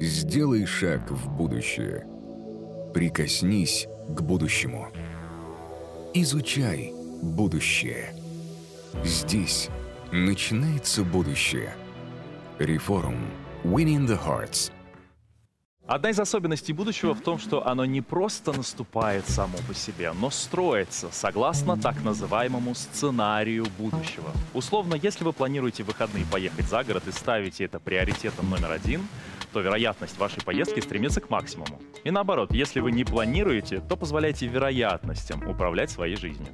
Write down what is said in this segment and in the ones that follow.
Сделай шаг в будущее. Прикоснись к будущему. Изучай будущее. Здесь начинается будущее. Реформ. Winning the Hearts. Одна из особенностей будущего в том, что оно не просто наступает само по себе, но строится согласно так называемому сценарию будущего. Условно, если вы планируете выходные поехать за город и ставите это приоритетом номер один, то вероятность вашей поездки стремится к максимуму. И наоборот, если вы не планируете, то позволяйте вероятностям управлять своей жизнью.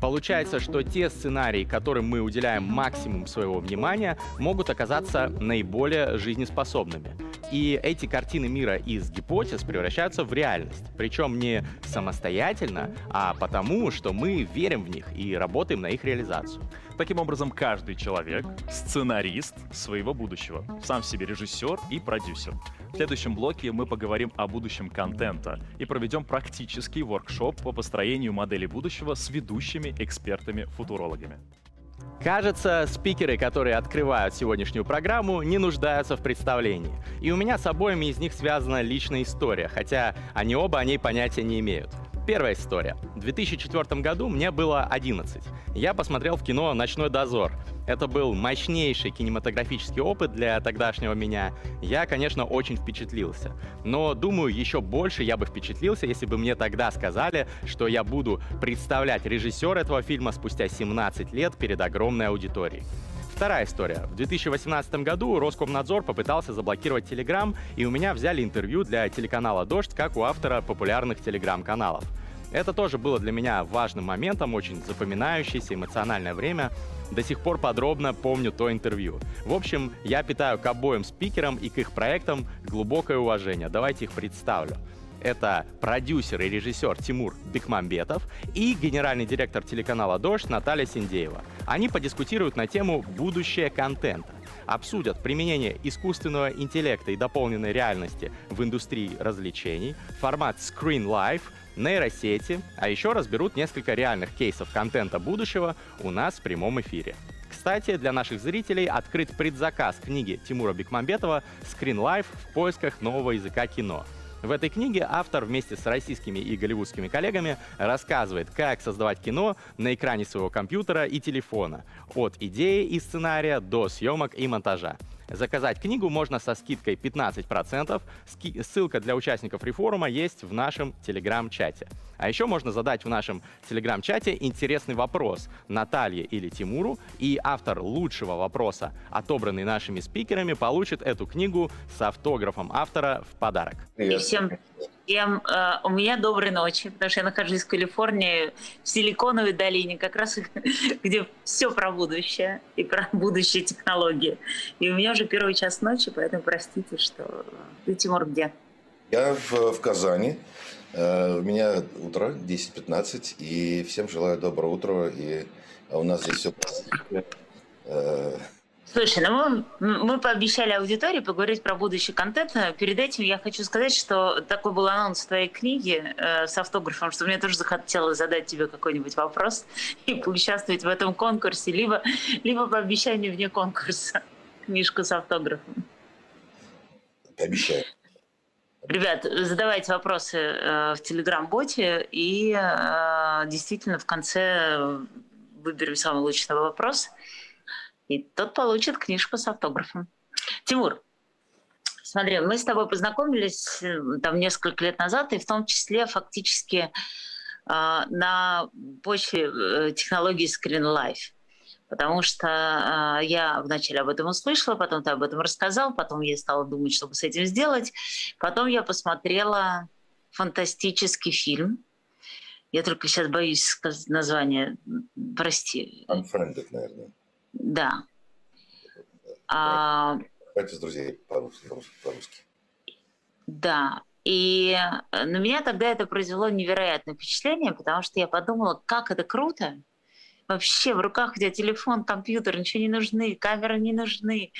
Получается, что те сценарии, которым мы уделяем максимум своего внимания, могут оказаться наиболее жизнеспособными. И эти картины мира из гипотез превращаются в реальность. Причем не самостоятельно, а потому, что мы верим в них и работаем на их реализацию. Таким образом, каждый человек — сценарист своего будущего. Сам себе режиссер и продюсер. В следующем блоке мы поговорим о будущем контента и проведем практический воркшоп по построению модели будущего с ведущими экспертами-футурологами. Кажется, спикеры, которые открывают сегодняшнюю программу, не нуждаются в представлении. И у меня с обоими из них связана личная история, хотя они оба о ней понятия не имеют. Первая история. В 2004 году мне было 11. Я посмотрел в кино «Ночной дозор». Это был мощнейший кинематографический опыт для тогдашнего меня. Я, конечно, очень впечатлился. Но, думаю, еще больше я бы впечатлился, если бы мне тогда сказали, что я буду представлять режиссера этого фильма спустя 17 лет перед огромной аудиторией. Вторая история. В 2018 году Роскомнадзор попытался заблокировать Telegram, и у меня взяли интервью для телеканала «Дождь», как у автора популярных телеграм-каналов. Это тоже было для меня важным моментом, очень запоминающееся эмоциональное время. До сих пор подробно помню то интервью. В общем, я питаю к обоим спикерам и к их проектам глубокое уважение. Давайте их представлю. Это продюсер и режиссер Тимур Бекмамбетов и генеральный директор телеканала «Дождь» Наталья Синдеева. Они подискутируют на тему «Будущее контента» обсудят применение искусственного интеллекта и дополненной реальности в индустрии развлечений, формат Screen Life, нейросети, а еще разберут несколько реальных кейсов контента будущего у нас в прямом эфире. Кстати, для наших зрителей открыт предзаказ книги Тимура Бекмамбетова «Screen Life» в поисках нового языка кино. В этой книге автор вместе с российскими и голливудскими коллегами рассказывает, как создавать кино на экране своего компьютера и телефона, от идеи и сценария до съемок и монтажа. Заказать книгу можно со скидкой 15%. Ски- ссылка для участников реформа есть в нашем телеграм-чате. А еще можно задать в нашем телеграм-чате интересный вопрос Наталье или Тимуру, и автор лучшего вопроса, отобранный нашими спикерами, получит эту книгу с автографом автора в подарок. И всем, всем э, у меня доброй ночи, потому что я нахожусь в Калифорнии, в Силиконовой долине, как раз где все про будущее и про будущие технологии. И у меня уже первый час ночи, поэтому простите, что ты, Тимур, где? Я в, в Казани. Э, У меня утро 10.15, и всем желаю доброго утра. И у нас здесь все Слушай, ну мы, мы пообещали аудитории поговорить про будущий контент. Перед этим я хочу сказать, что такой был анонс твоей книги э, с автографом, что мне тоже захотелось задать тебе какой-нибудь вопрос и поучаствовать в этом конкурсе, либо, либо по обещанию вне конкурса книжку с автографом. Обещаю. Ребят, задавайте вопросы э, в Телеграм-боте, и э, действительно в конце выберем самый лучший вопрос, и тот получит книжку с автографом. Тимур, смотри, мы с тобой познакомились э, там несколько лет назад, и в том числе фактически э, на почве э, технологии Screen Life. Потому что э, я вначале об этом услышала, потом ты об этом рассказал, потом я стала думать, чтобы с этим сделать. Потом я посмотрела фантастический фильм. Я только сейчас боюсь сказать название. Прости. Unfriended, наверное. Да. А, Давайте с друзей по-русски. по-русски. да. И на меня тогда это произвело невероятное впечатление, потому что я подумала, как это круто. Вообще в руках у тебя телефон, компьютер, ничего не нужны, камеры не нужны,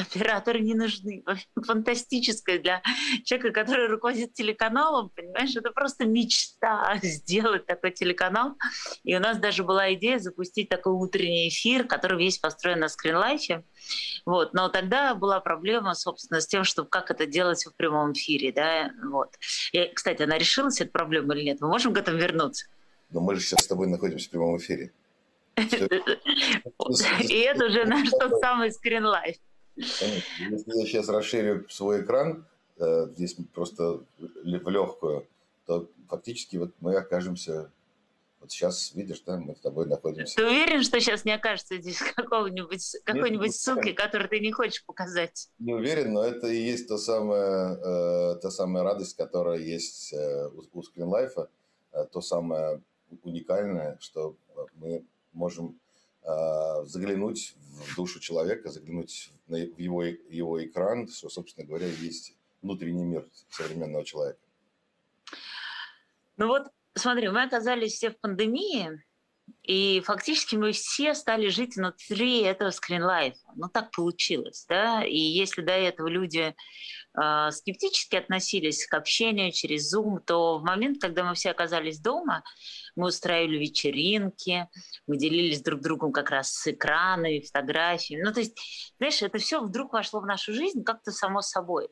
операторы не нужны. Фантастическое для человека, который руководит телеканалом, понимаешь, это просто мечта сделать такой телеканал. И у нас даже была идея запустить такой утренний эфир, который весь построен на скринлайфе. Вот. Но тогда была проблема, собственно, с тем, что как это делать в прямом эфире. Да? Вот. И, кстати, она решилась, эта проблема или нет? Мы можем к этому вернуться? Но мы же сейчас с тобой находимся в прямом эфире. И это уже наш тот самый скринлайф. Если я сейчас расширю свой экран, э, здесь просто в легкую, то фактически вот мы окажемся вот сейчас, видишь, да, мы с тобой находимся. Ты уверен, что сейчас не окажется здесь какого-нибудь, какой-нибудь ссылки, которую ты не хочешь показать? Не уверен, но это и есть та самая, э, та самая радость, которая есть э, у, у скринлайфа, э, то самое уникальное, что мы можем заглянуть в душу человека, заглянуть в его, его экран, что, собственно говоря, есть внутренний мир современного человека. Ну вот, смотри, мы оказались все в пандемии, и фактически мы все стали жить внутри этого скринлайфа. Ну, так получилось, да. И если до этого люди э, скептически относились к общению через Zoom, то в момент, когда мы все оказались дома, мы устраивали вечеринки, мы делились друг другом как раз с экранами, фотографиями. Ну, то есть, знаешь, это все вдруг вошло в нашу жизнь как-то само собой.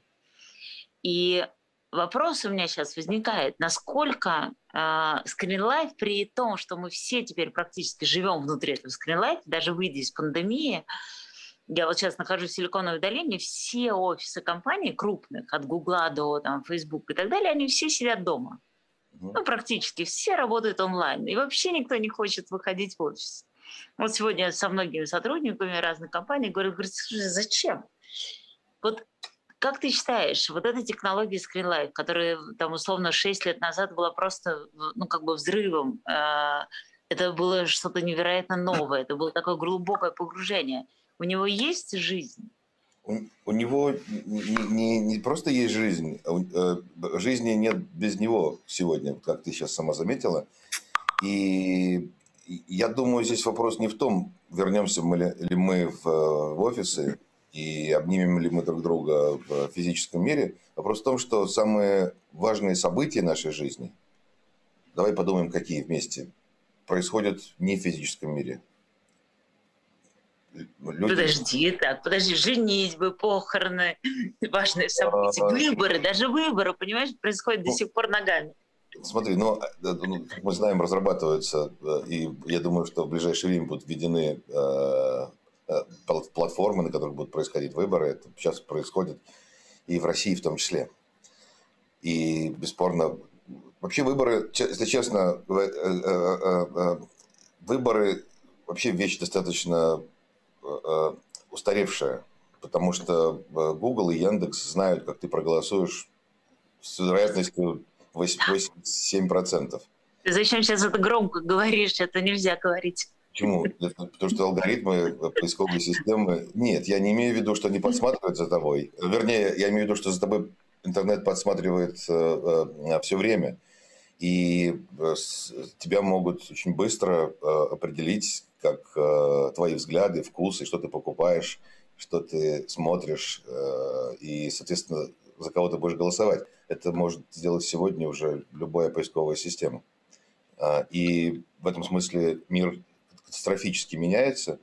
И вопрос у меня сейчас возникает, насколько скринлайф при том, что мы все теперь практически живем внутри этого скринлайфа, даже выйдя из пандемии, я вот сейчас нахожусь в Силиконовой долине, все офисы компаний крупных, от Гугла до там, Facebook и так далее, они все сидят дома. Ну, практически все работают онлайн. И вообще никто не хочет выходить в офис. Вот сегодня со многими сотрудниками разных компаний говорю, говорю, зачем? Вот как ты считаешь, вот эта технология Screenlife, которая там условно 6 лет назад была просто, ну, как бы взрывом, э, это было что-то невероятно новое, это было такое глубокое погружение. У него есть жизнь? У, у него не, не, не просто есть жизнь, а э, жизни нет без него сегодня, как ты сейчас сама заметила. И я думаю, здесь вопрос не в том, вернемся мы ли, ли мы в, в офисы и обнимем ли мы друг друга в физическом мире. Вопрос в том, что самые важные события нашей жизни, давай подумаем, какие вместе, происходят не в физическом мире. Люди... Подожди, так, подожди, женитьбы, похороны, важные события, а... выборы, даже выборы, понимаешь, происходят ну, до сих пор ногами. Смотри, ну, э, ну, мы знаем, разрабатываются, э, и я думаю, что в ближайшее время будут введены Э, платформы, на которых будут происходить выборы. Это сейчас происходит и в России в том числе. И бесспорно, вообще выборы, если честно, э, э, выборы вообще вещь достаточно устаревшая, потому что Google и Яндекс знают, как ты проголосуешь с вероятностью 87%. Ты зачем сейчас это громко говоришь? Это нельзя говорить. Почему? Потому что алгоритмы поисковой системы... Нет, я не имею в виду, что они подсматривают за тобой. Вернее, я имею в виду, что за тобой интернет подсматривает э, э, все время. И э, тебя могут очень быстро определить, как твои взгляды, вкусы, что ты покупаешь, что ты смотришь, и, соответственно, за кого ты будешь голосовать. Это может сделать сегодня уже любая поисковая система. И в этом смысле мир катастрофически меняется,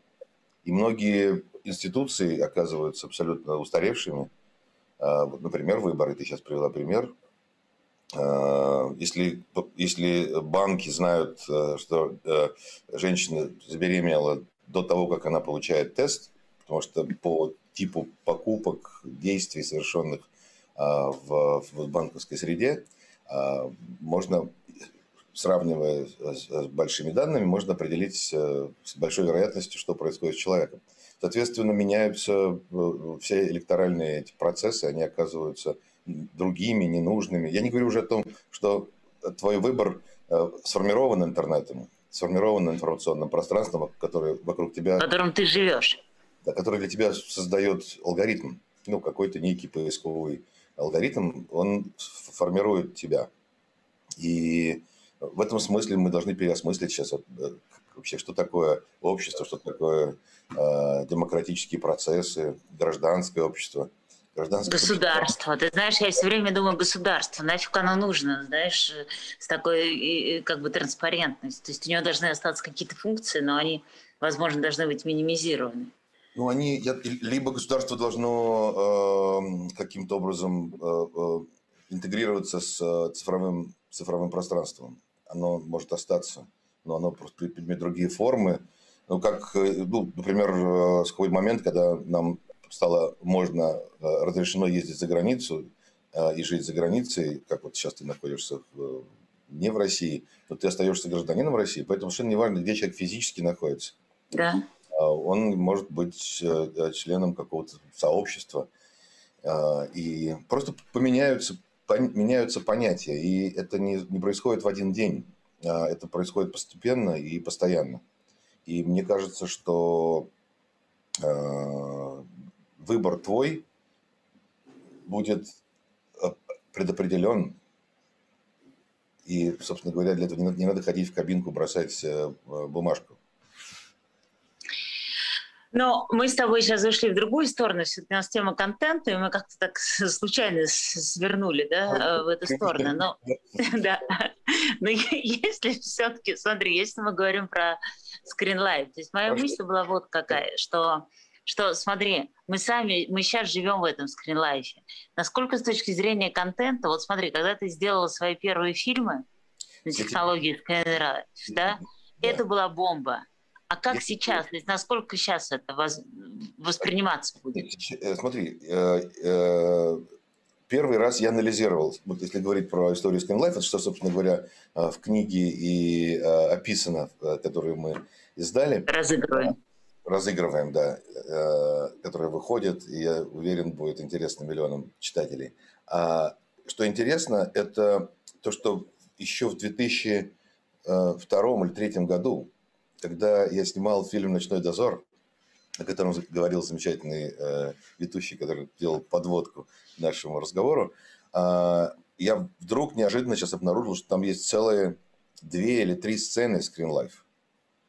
и многие институции оказываются абсолютно устаревшими. А, вот, например, выборы, ты сейчас привела пример. А, если, если банки знают, э, что э, женщина забеременела до того, как она получает тест, потому что по типу покупок, действий, совершенных а, в, в банковской среде, можно сравнивая с большими данными, можно определить э, с большой вероятностью, что происходит с человеком. Соответственно, меняются э, все электоральные эти процессы, они оказываются другими, ненужными. Я не говорю уже о том, что твой выбор э, сформирован интернетом, сформирован информационным пространством, которое вокруг тебя... В котором ты живешь. Да, который для тебя создает алгоритм, ну, какой-то некий поисковый алгоритм, он формирует тебя. И в этом смысле мы должны переосмыслить сейчас, э, вообще, что такое общество, что такое э, демократические процессы, гражданское общество. Гражданское государство. Общество. Ты знаешь, я все время думаю, государство, нафиг оно нужно, знаешь, с такой как бы транспарентностью. То есть у него должны остаться какие-то функции, но они, возможно, должны быть минимизированы. Ну, они, либо государство должно э, каким-то образом э, э, интегрироваться с э, цифровым, цифровым пространством. Оно может остаться, но оно просто примет другие формы. Ну, как, э, ну, например, э, с какой-то момент, когда нам стало можно, разрешено ездить за границу и жить за границей, как вот сейчас ты находишься в, не в России, но ты остаешься гражданином России, поэтому совершенно не важно, где человек физически находится. Да. А он может быть членом какого-то сообщества. И просто поменяются меняются понятия, и это не, не происходит в один день, а это происходит постепенно и постоянно. И мне кажется, что э, выбор твой будет э, предопределен. И, собственно говоря, для этого не надо, не надо ходить в кабинку, бросать э, бумажку. Но мы с тобой сейчас зашли в другую сторону. Все-таки у нас тема контента, и мы как-то так случайно свернули да, э, в эту сторону. Но, да. Но если все-таки, смотри, если мы говорим про скринлайв, то есть моя мысль была вот какая, что что, смотри, мы сами, мы сейчас живем в этом скринлайфе. Насколько с точки зрения контента, вот смотри, когда ты сделала свои первые фильмы на технологии скринлайф, да, это была бомба. А как Если... сейчас? То есть насколько сейчас это воз... восприниматься будет? Э, смотри, э, э, первый раз я анализировал, вот если говорить про историю Skylife, это что, собственно говоря, в книге и описано, которую мы издали. Разыгрываем. Разыгрываем, да, которая выходит, и я уверен, будет интересно миллионам читателей. А что интересно, это то, что еще в 2002 или 2003 году когда я снимал фильм «Ночной дозор», о котором говорил замечательный э, ведущий, который делал подводку к нашему разговору, э, я вдруг неожиданно сейчас обнаружил, что там есть целые две или три сцены скринлайф.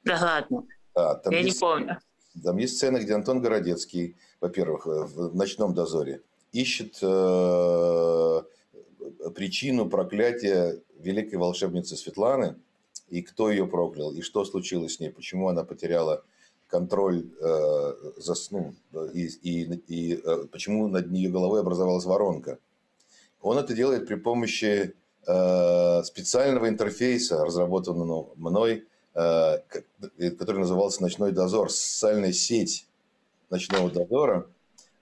Да ладно? Да, там я есть, не помню. Там есть сцена, где Антон Городецкий, во-первых, э, в «Ночном дозоре» ищет э, причину проклятия великой волшебницы Светланы – и кто ее проклял, и что случилось с ней, почему она потеряла контроль э, за сну, и, и, и э, почему над нее головой образовалась воронка. Он это делает при помощи э, специального интерфейса, разработанного мной, э, который назывался «Ночной дозор», социальная сеть «Ночного дозора»,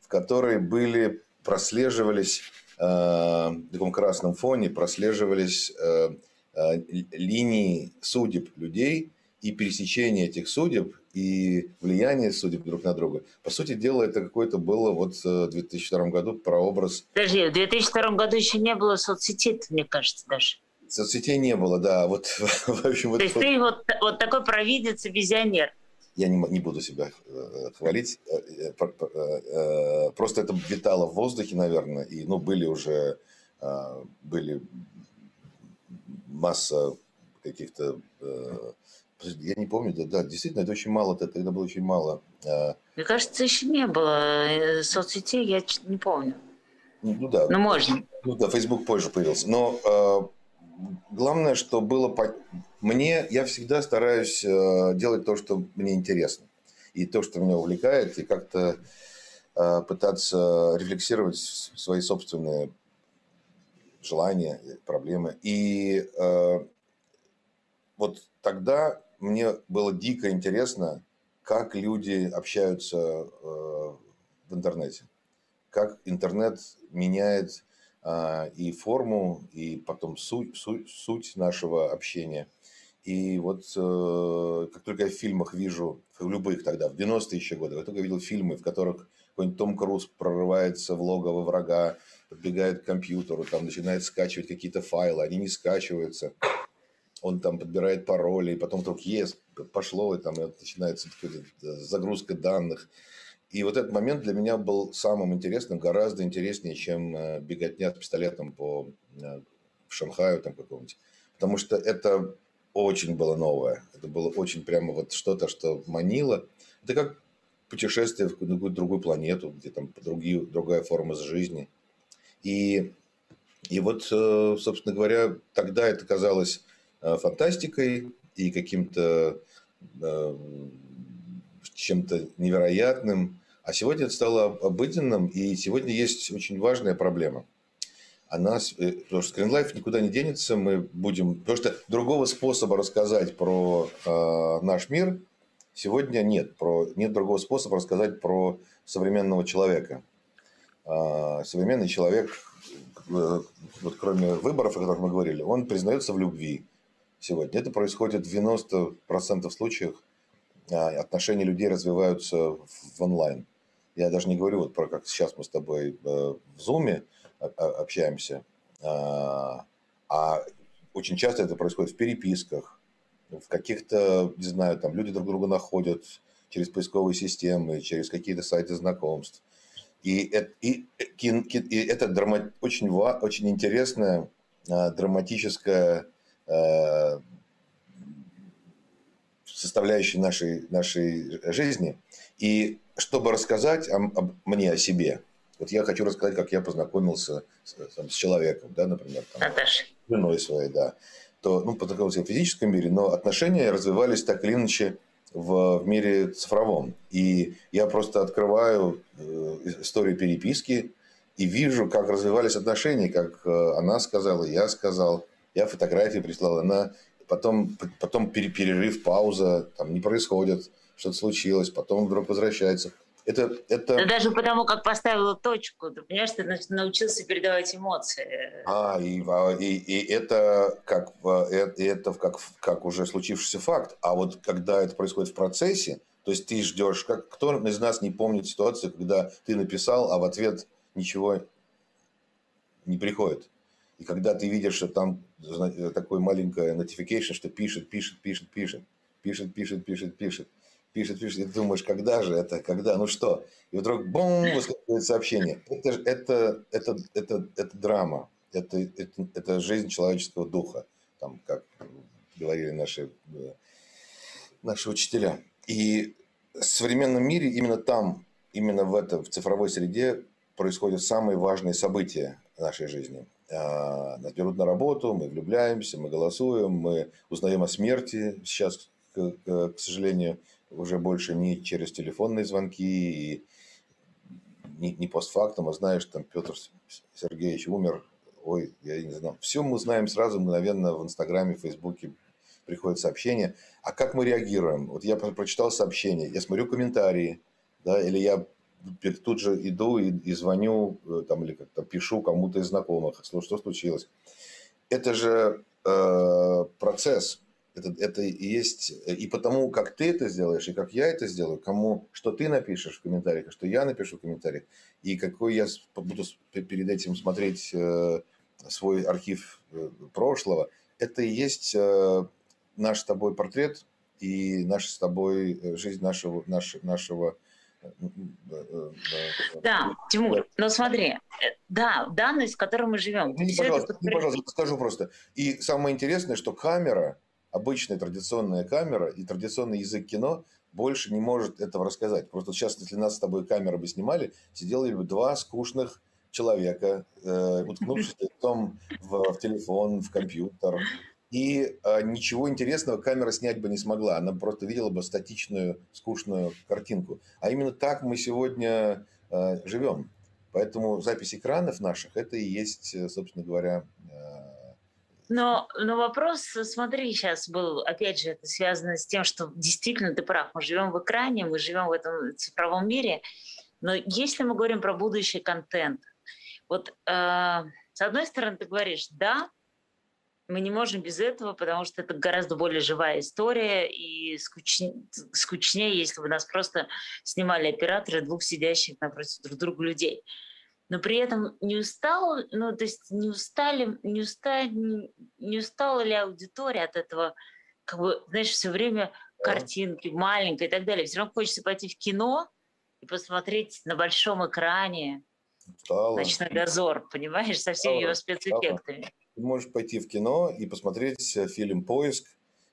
в которой были, прослеживались э, на таком красном фоне, прослеживались э, Э, линии судеб людей и пересечение этих судеб и влияние судеб друг на друга. По сути дела, это какое-то было вот э, в 2002 году прообраз... Подожди, в 2002 году еще не было соцсетей, мне кажется, даже. Соцсетей не было, да. Вот, в общем, То вот, есть ты вот, вот такой провидец и визионер. Я не, не буду себя э, хвалить. Просто это витало в воздухе, наверное. И ну, были уже были масса каких-то... Э, я не помню, да, да, действительно, это очень мало, это тогда было очень мало. Э. Мне кажется, еще не было э, соцсетей, я не помню. Ну да. Ну можно. Ну да, Facebook позже появился. Но э, главное, что было... По... Мне, я всегда стараюсь э, делать то, что мне интересно. И то, что меня увлекает, и как-то пытаться рефлексировать свои собственные желания, проблемы. И э, вот тогда мне было дико интересно, как люди общаются э, в интернете, как интернет меняет э, и форму, и потом суть, суть, суть нашего общения. И вот э, как только я в фильмах вижу, в любых тогда, в 90-е еще годы, я только видел фильмы, в которых какой-нибудь Том Круз прорывается в логово врага, подбегает к компьютеру, там начинает скачивать какие-то файлы, они не скачиваются. Он там подбирает пароли, и потом вдруг есть, пошло, и там начинается загрузка данных. И вот этот момент для меня был самым интересным, гораздо интереснее, чем э, беготня с пистолетом по э, Шанхаю там какого-нибудь. Потому что это очень было новое. Это было очень прямо вот что-то, что манило. Это как путешествие в какую-то другую планету, где там другие, другая форма жизни. И, и вот, э, собственно говоря, тогда это казалось э, фантастикой и каким-то э, чем-то невероятным. А сегодня это стало обыденным, и сегодня есть очень важная проблема. Она, потому что Screenlife никуда не денется, мы будем... Потому что другого способа рассказать про э, наш мир – Сегодня нет. Про, нет другого способа рассказать про современного человека. А, современный человек, э, вот кроме выборов, о которых мы говорили, он признается в любви сегодня. Это происходит в 90% случаев. А, отношения людей развиваются в онлайн. Я даже не говорю вот про как сейчас мы с тобой э, в Зуме общаемся, а, а очень часто это происходит в переписках, в каких-то, не знаю, там люди друг друга находят через поисковые системы, через какие-то сайты знакомств. И, и, и, и это драма, очень, очень интересная а, драматическая а, составляющая нашей, нашей жизни. И чтобы рассказать о, о, мне о себе, вот я хочу рассказать, как я познакомился с, там, с человеком, да, например, там, с женой своей, да то, ну, познакомился в физическом мире, но отношения развивались так или иначе в, в мире цифровом. И я просто открываю э, историю переписки и вижу, как развивались отношения, как э, она сказала, я сказал, я фотографии прислал, она потом, потом перерыв, пауза, там не происходит, что-то случилось, потом вдруг возвращается. Это, это... Да даже потому, как поставила точку, ты понимаешь, ты научился передавать эмоции. А, и, и, и это, как, это, это как, как уже случившийся факт. А вот когда это происходит в процессе, то есть ты ждешь, как кто из нас не помнит ситуацию, когда ты написал, а в ответ ничего не приходит. И когда ты видишь, что там такое маленькое notification, что пишет, пишет, пишет, пишет, пишет, пишет, пишет, пишет пишет, пишет, и ты думаешь, когда же это, когда, ну что? И вдруг бум, выскакивает сообщение. Это, это, это, это, это драма, это, это, это жизнь человеческого духа, там, как говорили наши, э, наши учителя. И в современном мире именно там, именно в этом, в цифровой среде происходят самые важные события нашей жизни. А, нас берут на работу, мы влюбляемся, мы голосуем, мы узнаем о смерти. Сейчас, к сожалению, уже больше не через телефонные звонки и не, не постфактум, а знаешь, там Петр Сергеевич умер, ой, я не знаю. Все мы знаем сразу, мгновенно в Инстаграме, Фейсбуке приходят сообщения. А как мы реагируем? Вот я прочитал сообщение, я смотрю комментарии, да, или я тут же иду и, и звоню, э, там, или как-то пишу кому-то из знакомых, что, что случилось. Это же э, процесс, это, это и есть, и потому, как ты это сделаешь, и как я это сделаю, кому, что ты напишешь в комментариях, что я напишу в комментариях, и какой я буду перед этим смотреть э, свой архив э, прошлого, это и есть э, наш с тобой портрет и наша с тобой жизнь нашего, наш, нашего да, Тимур, но смотри, да, данность, в которой мы живем. Не, пожалуйста, не, пожалуйста, скажу просто. И самое интересное, что камера, обычная традиционная камера и традиционный язык кино больше не может этого рассказать. Просто сейчас, если нас с тобой камеры бы снимали, сидели бы два скучных человека, э, уткнувшись лицом в, в телефон, в компьютер. И э, ничего интересного камера снять бы не смогла. Она просто видела бы статичную, скучную картинку. А именно так мы сегодня э, живем. Поэтому запись экранов наших – это и есть, э, собственно говоря, но, но вопрос, смотри, сейчас был, опять же, это связано с тем, что действительно ты прав, мы живем в экране, мы живем в этом цифровом мире, но если мы говорим про будущий контент, вот э, с одной стороны ты говоришь, да, мы не можем без этого, потому что это гораздо более живая история и скучнее, скучнее если бы нас просто снимали операторы двух сидящих напротив друг друга людей но при этом не устал, ну, то есть не устали, не устали, не устала ли аудитория от этого, как бы, знаешь, все время картинки, маленькой и так далее. Все равно хочется пойти в кино и посмотреть на большом экране Устала. «Ночной дозор», понимаешь, со всеми его спецэффектами. Ты можешь пойти в кино и посмотреть э, фильм «Поиск»,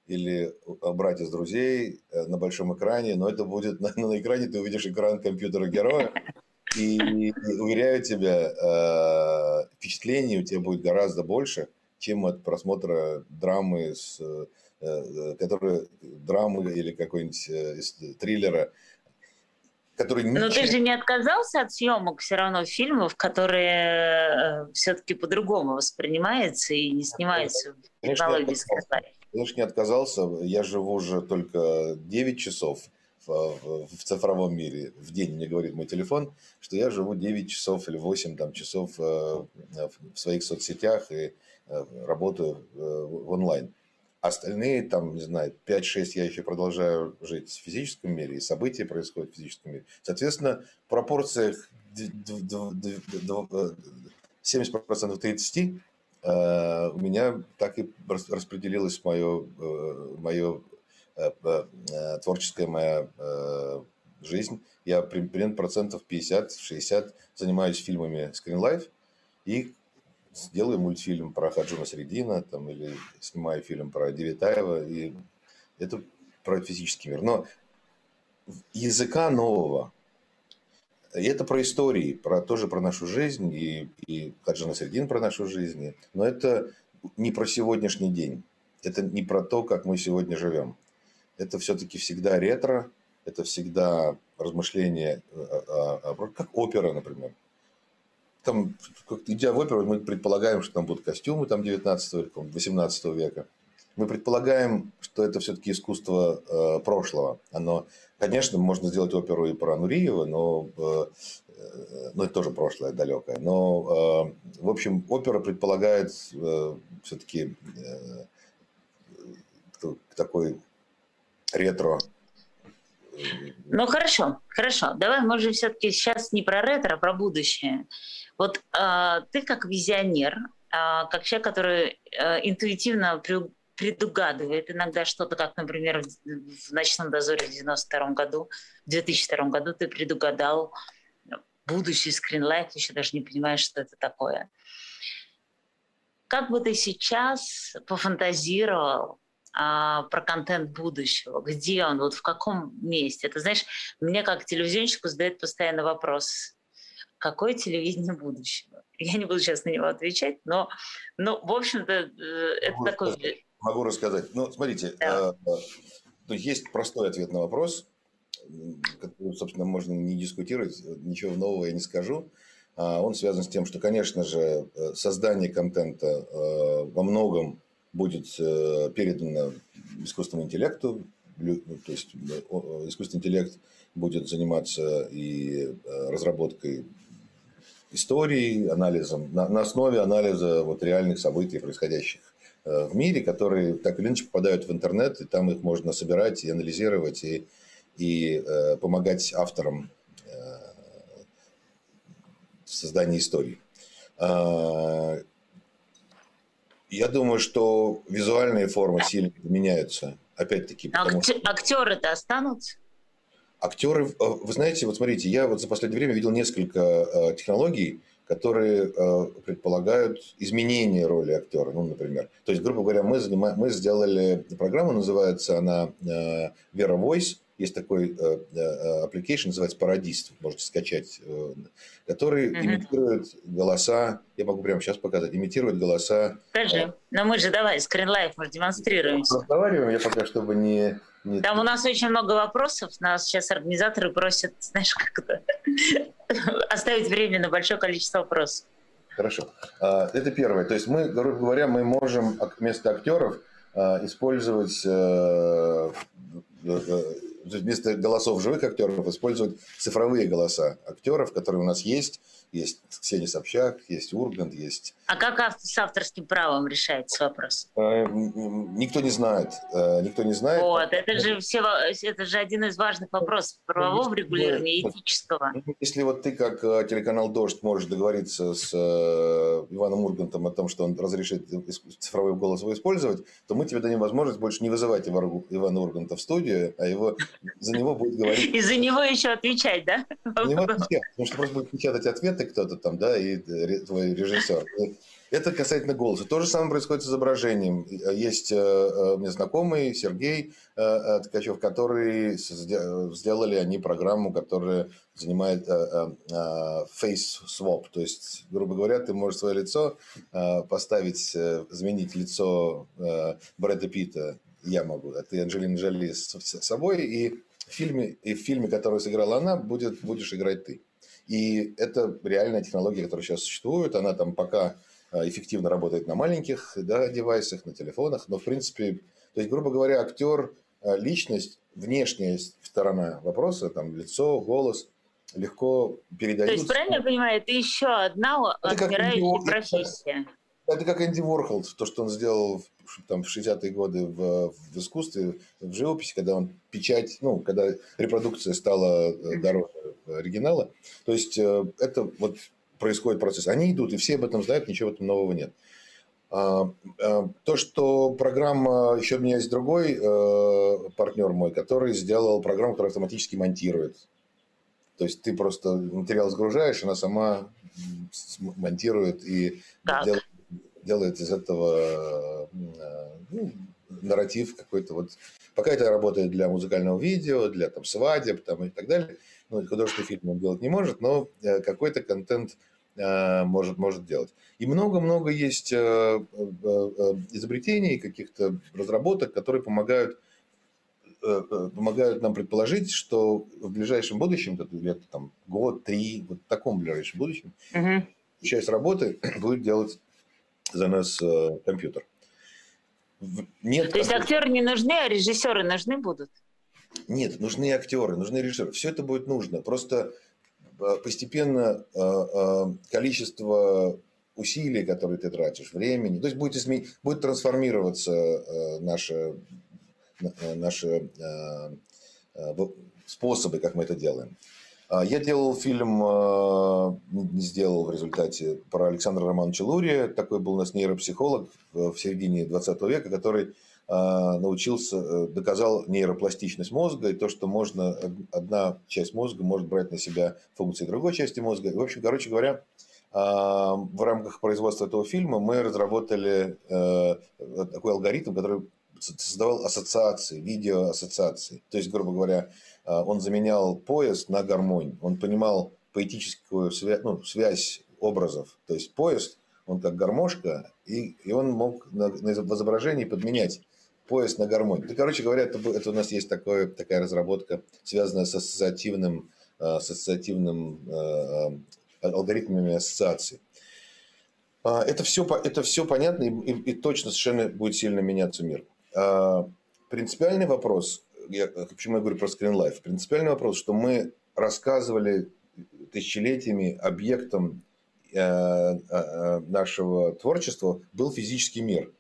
или брать из друзей на большом экране, но это будет на, на экране ты увидишь экран компьютера героя, и, уверяю тебя, впечатлений у тебя будет гораздо больше, чем от просмотра драмы с которые драмы или какой-нибудь триллера который ничего... Но ты же не отказался от съемок все равно фильмов, которые э, все-таки по-другому воспринимаются и не снимаются в технологии скрипта. Конечно, не отказался. Я живу уже только 9 часов в, цифровом мире. В день мне говорит мой телефон, что я живу 9 часов или 8 там, часов э, в своих соцсетях и э, работаю в онлайн. Остальные, там, не знаю, 5-6 я еще продолжаю жить в физическом мире, и события происходят в физическом мире. Соответственно, в пропорциях 70% 30 э, у меня так и распределилось мое, э, мое э, творческая моя жизнь. Я примерно процентов 50-60 занимаюсь фильмами Life и сделаю мультфильм про Хаджуна Средина там, или снимаю фильм про Девитаева, и это про физический мир. Но языка нового, и это про истории, про, тоже про нашу жизнь, и, и Хаджина Средин про нашу жизнь, но это не про сегодняшний день, это не про то, как мы сегодня живем. Это все-таки всегда ретро, это всегда размышления, как опера, например там, идя в оперу, мы предполагаем, что там будут костюмы там 19 или 18 века. Мы предполагаем, что это все-таки искусство э, прошлого. Оно, конечно, можно сделать оперу и про Нуриева, но, э, э, но это тоже прошлое далекое. Но, э, в общем, опера предполагает э, все-таки э, такой ретро ну хорошо, хорошо. Давай, может, все-таки сейчас не про ретро, а про будущее. Вот э, ты как визионер, э, как человек, который э, интуитивно предугадывает иногда что-то, как, например, в, в «Ночном дозоре» в 92 году, в 2002 году ты предугадал будущий скринлайф, еще даже не понимаешь, что это такое. Как бы ты сейчас пофантазировал про контент будущего? Где он? Вот в каком месте? Это, знаешь, мне как телевизионщику задает постоянно вопрос какое телевидение будущего? Я не буду сейчас на него отвечать, но, но в общем-то, э, это могу такой... Рассказать. Могу рассказать. Ну, смотрите, да. э, э, есть простой ответ на вопрос, который, собственно, можно не дискутировать, ничего нового я не скажу. А он связан с тем, что, конечно же, э, создание контента э, во многом будет передано искусственному интеллекту, то есть искусственный интеллект будет заниматься и разработкой истории, анализом, на, на основе анализа вот реальных событий, происходящих э, в мире, которые так или иначе попадают в интернет, и там их можно собирать и анализировать, и, и э, помогать авторам э, в создании истории. Э, я думаю, что визуальные формы сильно меняются. Опять-таки. Потому... Актеры-то останутся? Актеры, э, вы знаете, вот смотрите, я вот за последнее время видел несколько э, технологий, которые э, предполагают изменение роли актера, ну, например. То есть, грубо говоря, мы, занима... мы сделали программу, называется она Vera Voice, есть такой application, называется Парадист, можете скачать, который угу. имитирует голоса, я могу прямо сейчас показать, имитирует голоса. Скажи, но мы же давай, скринлайф, мы демонстрируем. Разговариваем, я пока чтобы не нет. Там у нас очень много вопросов. Нас сейчас организаторы просят, знаешь, как это оставить время на большое количество вопросов. Хорошо. А, это первое. То есть мы, грубо говоря, мы можем вместо актеров использовать э, э, вместо голосов живых актеров использовать цифровые голоса актеров, которые у нас есть, есть Ксения Собчак, есть Ургант, есть... А как с авторским правом решается вопрос? Э, никто не знает. Э, никто не знает. Вот, это же, все, это же один из важных вопросов правового регулирования, этического. Ну, если вот ты, как э, телеканал «Дождь», можешь договориться с Иваном Ургантом о том, что он разрешит цифровой голос его использовать, то мы тебе дадим возможность больше не вызывать Ивана Урганта в студию, а его за него будет говорить... И за него еще отвечать, да? За него отвечать, потому что просто будет печатать ответы кто-то там, да, и твой режиссер. Это касательно голоса. То же самое происходит с изображением. Есть э, э, мне знакомый Сергей э, Ткачев, который сделали они программу, которая занимает face swap. То есть, грубо говоря, ты можешь свое лицо поставить, заменить лицо Брэда Питта, я могу, а ты Анджелина Джоли с собой, и в фильме, и в фильме, который сыграла она, будет, будешь играть ты. И это реальная технология, которая сейчас существует. Она там пока Э, эффективно работает на маленьких да, девайсах, на телефонах, но в принципе, то есть, грубо говоря, актер, э, личность, внешняя сторона вопроса, там лицо, голос, легко передаются. То есть, правильно я понимаю, это еще одна это отмирающая профессия. Это как Энди Ворхол, то, что он сделал там, в 60-е годы в, в искусстве, в живописи, когда он печать, ну, когда репродукция стала э, дороже оригинала. То есть, это вот происходит процесс. Они идут, и все об этом знают, ничего в этом нового нет. А, а, то, что программа, еще у меня есть другой э, партнер мой, который сделал программу, которая автоматически монтирует. То есть ты просто материал сгружаешь, она сама монтирует и делает, делает из этого э, ну, нарратив какой-то. Вот. Пока это работает для музыкального видео, для там, свадеб там, и так далее. Ну, художественный фильм он делать не может, но э, какой-то контент Э, может, может делать. И много-много есть изобретений, каких-то разработок, которые помогают, помогают нам предположить, что в ближайшем будущем, где-то там год, три, вот в таком ближайшем будущем, угу. часть работы будет делать за нас компьютер. Нет, То есть актеры не нужны, а режиссеры нужны будут? Нет, нужны актеры, нужны режиссеры. Все это будет нужно. Просто Э, постепенно э, э, количество усилий, которые ты тратишь, времени, то есть будет, изме... будет трансформироваться наши, наши способы, как мы это делаем. А, я делал фильм, не сделал в результате, про Александра Романовича Лурия. Такой был у нас нейропсихолог в середине 20 века, который а, научился, э, доказал нейропластичность мозга и то, что можно, одна часть мозга может брать на себя функции другой части мозга. В общем, короче говоря, а, в рамках производства этого фильма мы разработали э, такой алгоритм, который создавал ассоциации, видеоассоциации. То есть, грубо говоря, а, он заменял поезд на гармонь. Он понимал поэтическую связь, ну, связь образов. То есть поезд, он как гармошка, и, и он мог на, на изображении подменять поезд на гармонию. Ну, короче говоря, это, это у нас есть такое, такая разработка, связанная с ассоциативным, э, ассоциативным э, алгоритмами ассоциаций. А, это все, это все понятно и, и, и точно совершенно будет сильно меняться мир. А, принципиальный вопрос, я, почему я говорю про Life, принципиальный вопрос, что мы рассказывали тысячелетиями объектом нашего творчества был физический мир –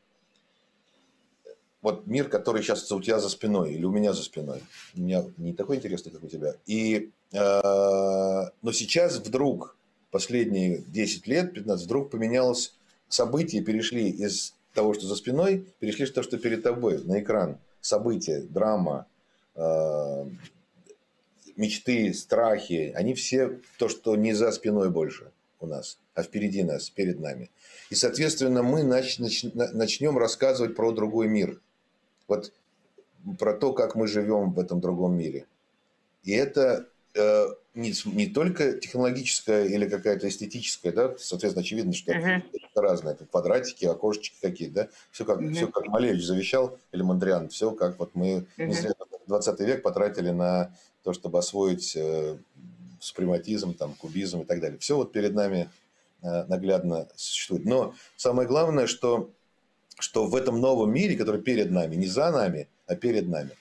вот мир, который сейчас у тебя за спиной или у меня за спиной. У меня не такой интересный, как у тебя. И, э, но сейчас вдруг, последние 10 лет, 15, вдруг поменялось события, перешли из того, что за спиной, перешли в то, что перед тобой, на экран. События, драма, э, мечты, страхи, они все то, что не за спиной больше у нас, а впереди нас, перед нами. И, соответственно, мы нач- нач- начнем рассказывать про другой мир – вот про то, как мы живем в этом другом мире. И это э, не, не только технологическая или какая-то эстетическая, да, соответственно, очевидно, что uh-huh. это разное, это квадратики, окошечки какие-то, да, все как, uh-huh. все как Малевич завещал, или Мандриан, все как вот мы uh-huh. не зря 20 век потратили на то, чтобы освоить э, супрематизм, там, кубизм и так далее. Все вот перед нами э, наглядно существует. Но самое главное, что что в этом новом мире, который перед нами, не за нами, а перед нами,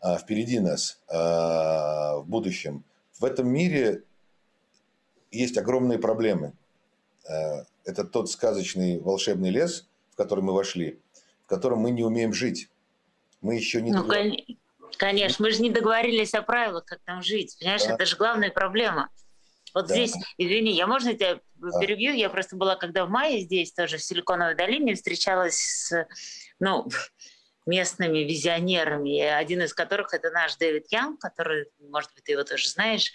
а впереди нас, а в будущем, в этом мире есть огромные проблемы. А, это тот сказочный волшебный лес, в который мы вошли, в котором мы не умеем жить. Мы еще не... Ну, конечно, мы же не договорились о правилах, как там жить. Понимаешь, да. это же главная проблема. Вот да. здесь, извини, я можно тебя да. перебью? Я просто была, когда в мае здесь тоже, в Силиконовой долине, встречалась с, ну, местными визионерами, один из которых это наш Дэвид Янг, который, может быть, ты его тоже знаешь.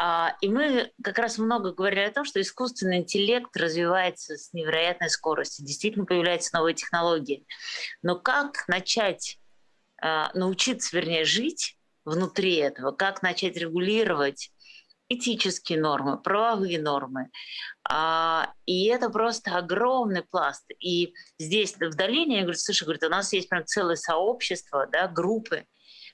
А, и мы как раз много говорили о том, что искусственный интеллект развивается с невероятной скоростью, действительно появляются новые технологии. Но как начать а, научиться, вернее, жить внутри этого, как начать регулировать этические нормы, правовые нормы. А, и это просто огромный пласт. И здесь в долине, я говорю, слушай, говорит, у нас есть прям целое сообщество, да, группы,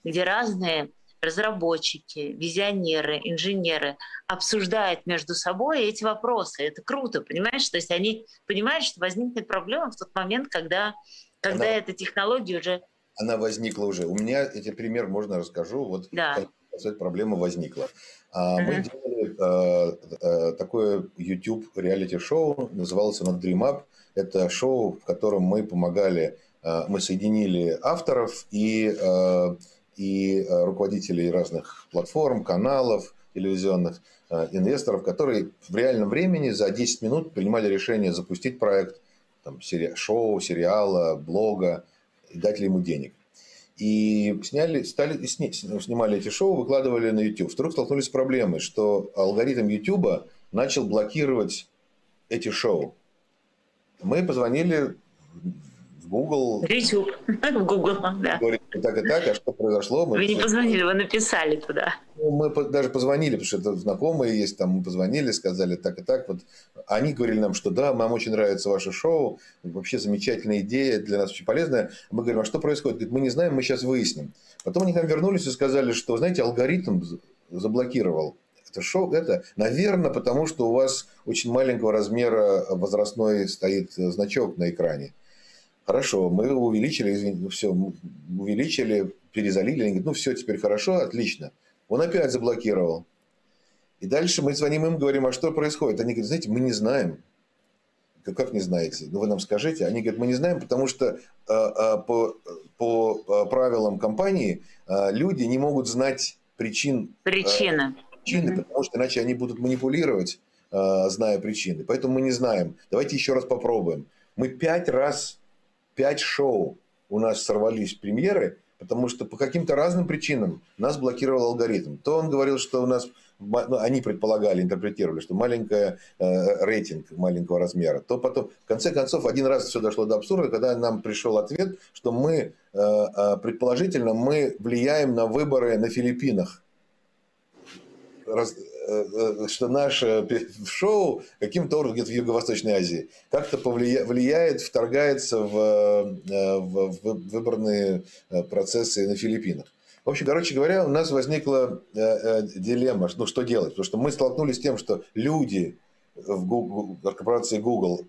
где разные разработчики, визионеры, инженеры обсуждают между собой эти вопросы. Это круто, понимаешь? То есть они понимают, что возникнет проблема в тот момент, когда, когда она, эта технология уже... Она возникла уже. У меня эти пример можно расскажу. Вот да. проблема возникла. Uh-huh. Мы делали э, э, такое YouTube реалити-шоу, называлось оно Dream Up. Это шоу, в котором мы помогали, э, мы соединили авторов и, э, и руководителей разных платформ, каналов телевизионных, э, инвесторов, которые в реальном времени за 10 минут принимали решение запустить проект там, сери- шоу, сериала, блога и дать ли ему денег. И сняли, стали, сни, снимали эти шоу, выкладывали на YouTube. Вдруг столкнулись с проблемой, что алгоритм YouTube начал блокировать эти шоу. Мы позвонили в Google. YouTube. В Google, да. Говорит, так и так, а что произошло? Мы вы не позвонили, вы написали туда. Ну, мы даже позвонили, потому что это знакомые есть, там мы позвонили, сказали так и так. Вот они говорили нам, что да, нам очень нравится ваше шоу, вообще замечательная идея, для нас очень полезная. Мы говорим, а что происходит? Говорит, мы не знаем, мы сейчас выясним. Потом они к нам вернулись и сказали, что, знаете, алгоритм заблокировал это шоу, это, наверное, потому что у вас очень маленького размера возрастной стоит значок на экране. Хорошо, мы увеличили, извините, ну все, увеличили, перезалили. Они говорят, ну все, теперь хорошо, отлично. Он опять заблокировал. И дальше мы звоним им, говорим, а что происходит? Они говорят, знаете, мы не знаем. Как не знаете? Ну, вы нам скажите. Они говорят, мы не знаем, потому что э, э, по, по э, правилам компании э, люди не могут знать причин. Причины. Э, причины, mm-hmm. потому что иначе они будут манипулировать, э, зная причины. Поэтому мы не знаем. Давайте еще раз попробуем. Мы пять раз пять шоу у нас сорвались премьеры, потому что по каким-то разным причинам нас блокировал алгоритм. То он говорил, что у нас, ну, они предполагали, интерпретировали, что маленький э, рейтинг маленького размера. То потом, в конце концов, один раз все дошло до абсурда, когда нам пришел ответ, что мы, э, э, предположительно, мы влияем на выборы на Филиппинах. Раз, что наше шоу каким-то образом где-то в Юго-Восточной Азии как-то повлия... влияет, вторгается в, э, в, в выборные процессы на Филиппинах. В общем, короче говоря, у нас возникла дилемма, ну что делать, потому что мы столкнулись с тем, что люди в Google, корпорации Google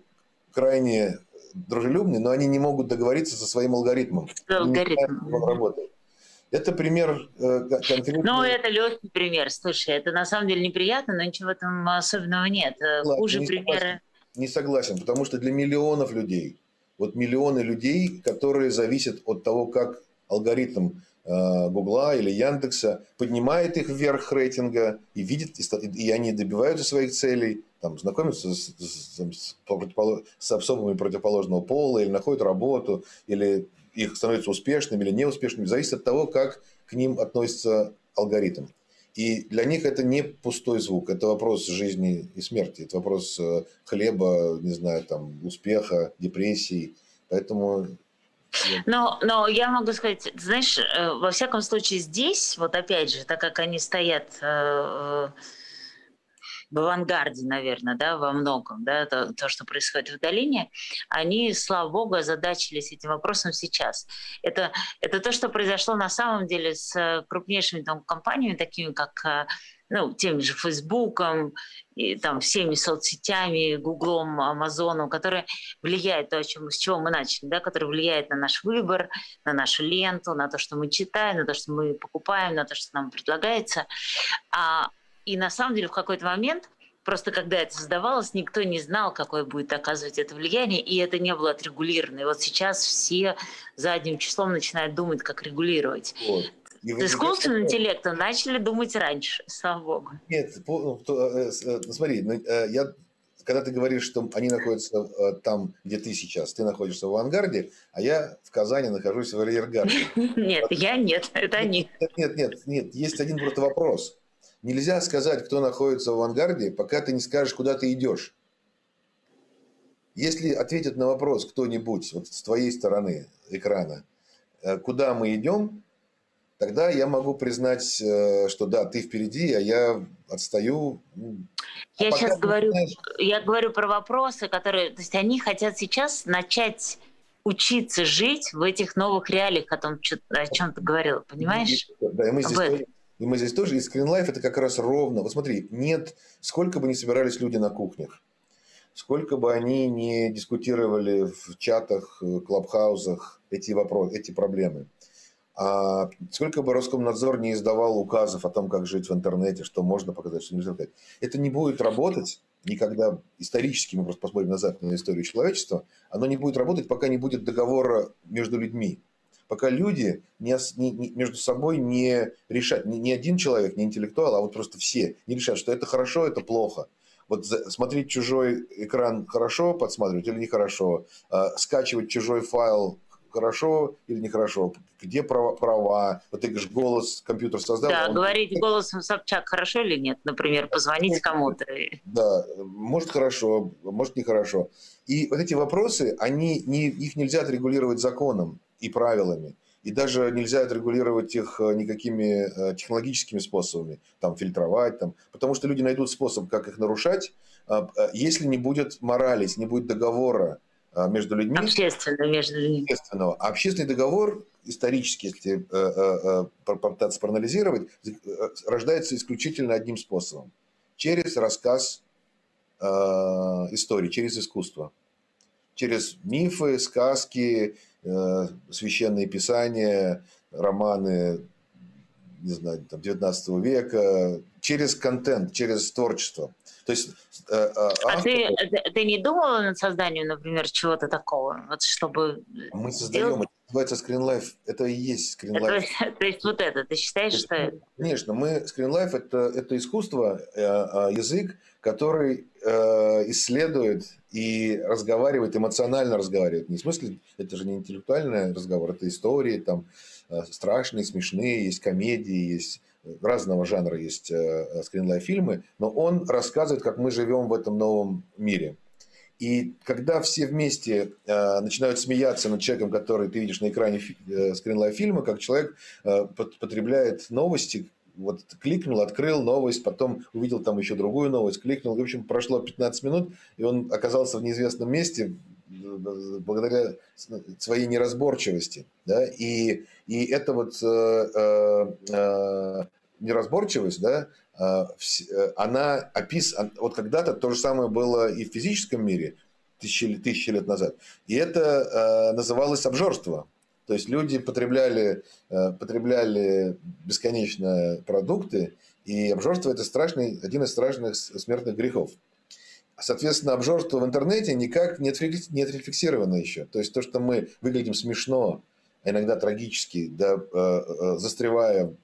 крайне дружелюбные, но они не могут договориться со своим алгоритмом. Алгоритм. Он работает. Это пример э, конкретный. Ну, это легкий пример. Слушай, это на самом деле неприятно, но ничего там особенного нет. Э, Ладно, Хуже не примеры. Согласен, не согласен, потому что для миллионов людей, вот миллионы людей, которые зависят от того, как алгоритм э, Гугла или Яндекса поднимает их вверх рейтинга и видит, и они добиваются своих целей, там, знакомятся с, с, с, с особами противоположного пола, или находят работу, или их становятся успешными или неуспешными, зависит от того, как к ним относится алгоритм. И для них это не пустой звук, это вопрос жизни и смерти, это вопрос э, хлеба, не знаю, там, успеха, депрессии. Поэтому но, но я могу сказать, знаешь, э, во всяком случае здесь, вот опять же, так как они стоят э, в авангарде, наверное, да, во многом, да, то, то, что происходит в долине, они, слава богу, озадачились этим вопросом сейчас. Это, это то, что произошло на самом деле с крупнейшими там, компаниями, такими как э, ну, тем же Фейсбуком, и там всеми соцсетями, Гуглом, Амазоном, которые влияют то, о чем, с чего мы начали, да, которые влияют на наш выбор, на нашу ленту, на то, что мы читаем, на то, что мы покупаем, на то, что нам предлагается. А и на самом деле в какой-то момент Просто когда это создавалось, никто не знал, какое будет оказывать это влияние, и это не было отрегулировано. И вот сейчас все задним числом начинают думать, как регулировать. Вот. С искусственным интеллектом начали думать раньше, слава богу. Нет, э, э, ну, смотри, ну, э, я когда ты говоришь, что они находятся там, где ты сейчас, ты находишься в авангарде, а я в Казани нахожусь в арьергарде. Нет, я нет, это они. Нет, нет, нет, есть один просто вопрос. Нельзя сказать, кто находится в авангарде, пока ты не скажешь, куда ты идешь. Если ответит на вопрос кто-нибудь вот с твоей стороны экрана, э, куда мы идем, тогда я могу признать, э, что да, ты впереди, а я отстаю. Ну, а я сейчас говорю, знаешь... я говорю про вопросы, которые, то есть они хотят сейчас начать учиться жить в этих новых реалиях, о том, о чем ты говорил, понимаешь? Да, и мы здесь, тоже, и мы здесь тоже, и Life это как раз ровно. Вот смотри, нет, сколько бы ни собирались люди на кухнях, сколько бы они не дискутировали в чатах, э, клабхаузах эти вопросы, эти проблемы, а сколько бы Роскомнадзор не издавал указов о том, как жить в интернете, что можно показать, что нельзя показать, это не будет работать никогда исторически, мы просто посмотрим назад на историю человечества, оно не будет работать, пока не будет договора между людьми. Пока люди не, не, не, между собой не решат, не, не один человек, не интеллектуал, а вот просто все не решат, что это хорошо, это плохо. Вот смотреть чужой экран хорошо, подсматривать или нехорошо, а, скачивать чужой файл хорошо или нехорошо, где права, права. вот ты говоришь, голос компьютер создал. Да, он... говорить голосом Собчак хорошо или нет, например, позвонить кому-то. Да, может хорошо, может нехорошо. И вот эти вопросы, они, не, их нельзя отрегулировать законом и правилами. И даже нельзя отрегулировать их э, никакими э, технологическими способами, там, фильтровать, там, потому что люди найдут способ, как их нарушать, а, если не будет морали, если не будет договора между людьми. Общественно между людьми. Общественного. А общественный договор, исторически, если э, попытаться проанализировать, рождается исключительно одним способом. Через рассказ истории, через искусство. Через мифы, сказки, Э, священные писания, романы, не знаю, там, 19 века, через контент, через творчество. То есть, э, э, а ты, ты не думала над созданием, например, чего-то такого, вот чтобы Мы создаем, сделать... это называется Life, это и есть Life. Это, то есть вот это, ты считаешь, есть, что? Конечно, мы, Life это, это искусство, язык, который исследует и разговаривает, эмоционально разговаривает. Не в смысле, это же не интеллектуальный разговор, это истории, там э, страшные, смешные, есть комедии, есть э, разного жанра есть э, скринлайф фильмы, но он рассказывает, как мы живем в этом новом мире. И когда все вместе э, начинают смеяться над человеком, который ты видишь на экране э, скринлайф фильма, как человек э, потребляет новости, вот кликнул, открыл новость, потом увидел там еще другую новость, кликнул. В общем, прошло 15 минут, и он оказался в неизвестном месте благодаря своей неразборчивости. Да? И, и эта вот э, э, э неразборчивость, да, э, э, она описана... Вот когда-то то же самое было и в физическом мире, тысячи, тысячи лет назад. И это э, называлось обжорство. То есть люди потребляли, э, потребляли бесконечно продукты, и обжорство – это страшный, один из страшных смертных грехов. Соответственно, обжорство в интернете никак не отрефлексировано еще. То есть то, что мы выглядим смешно, а иногда трагически, да, э, э, застревая,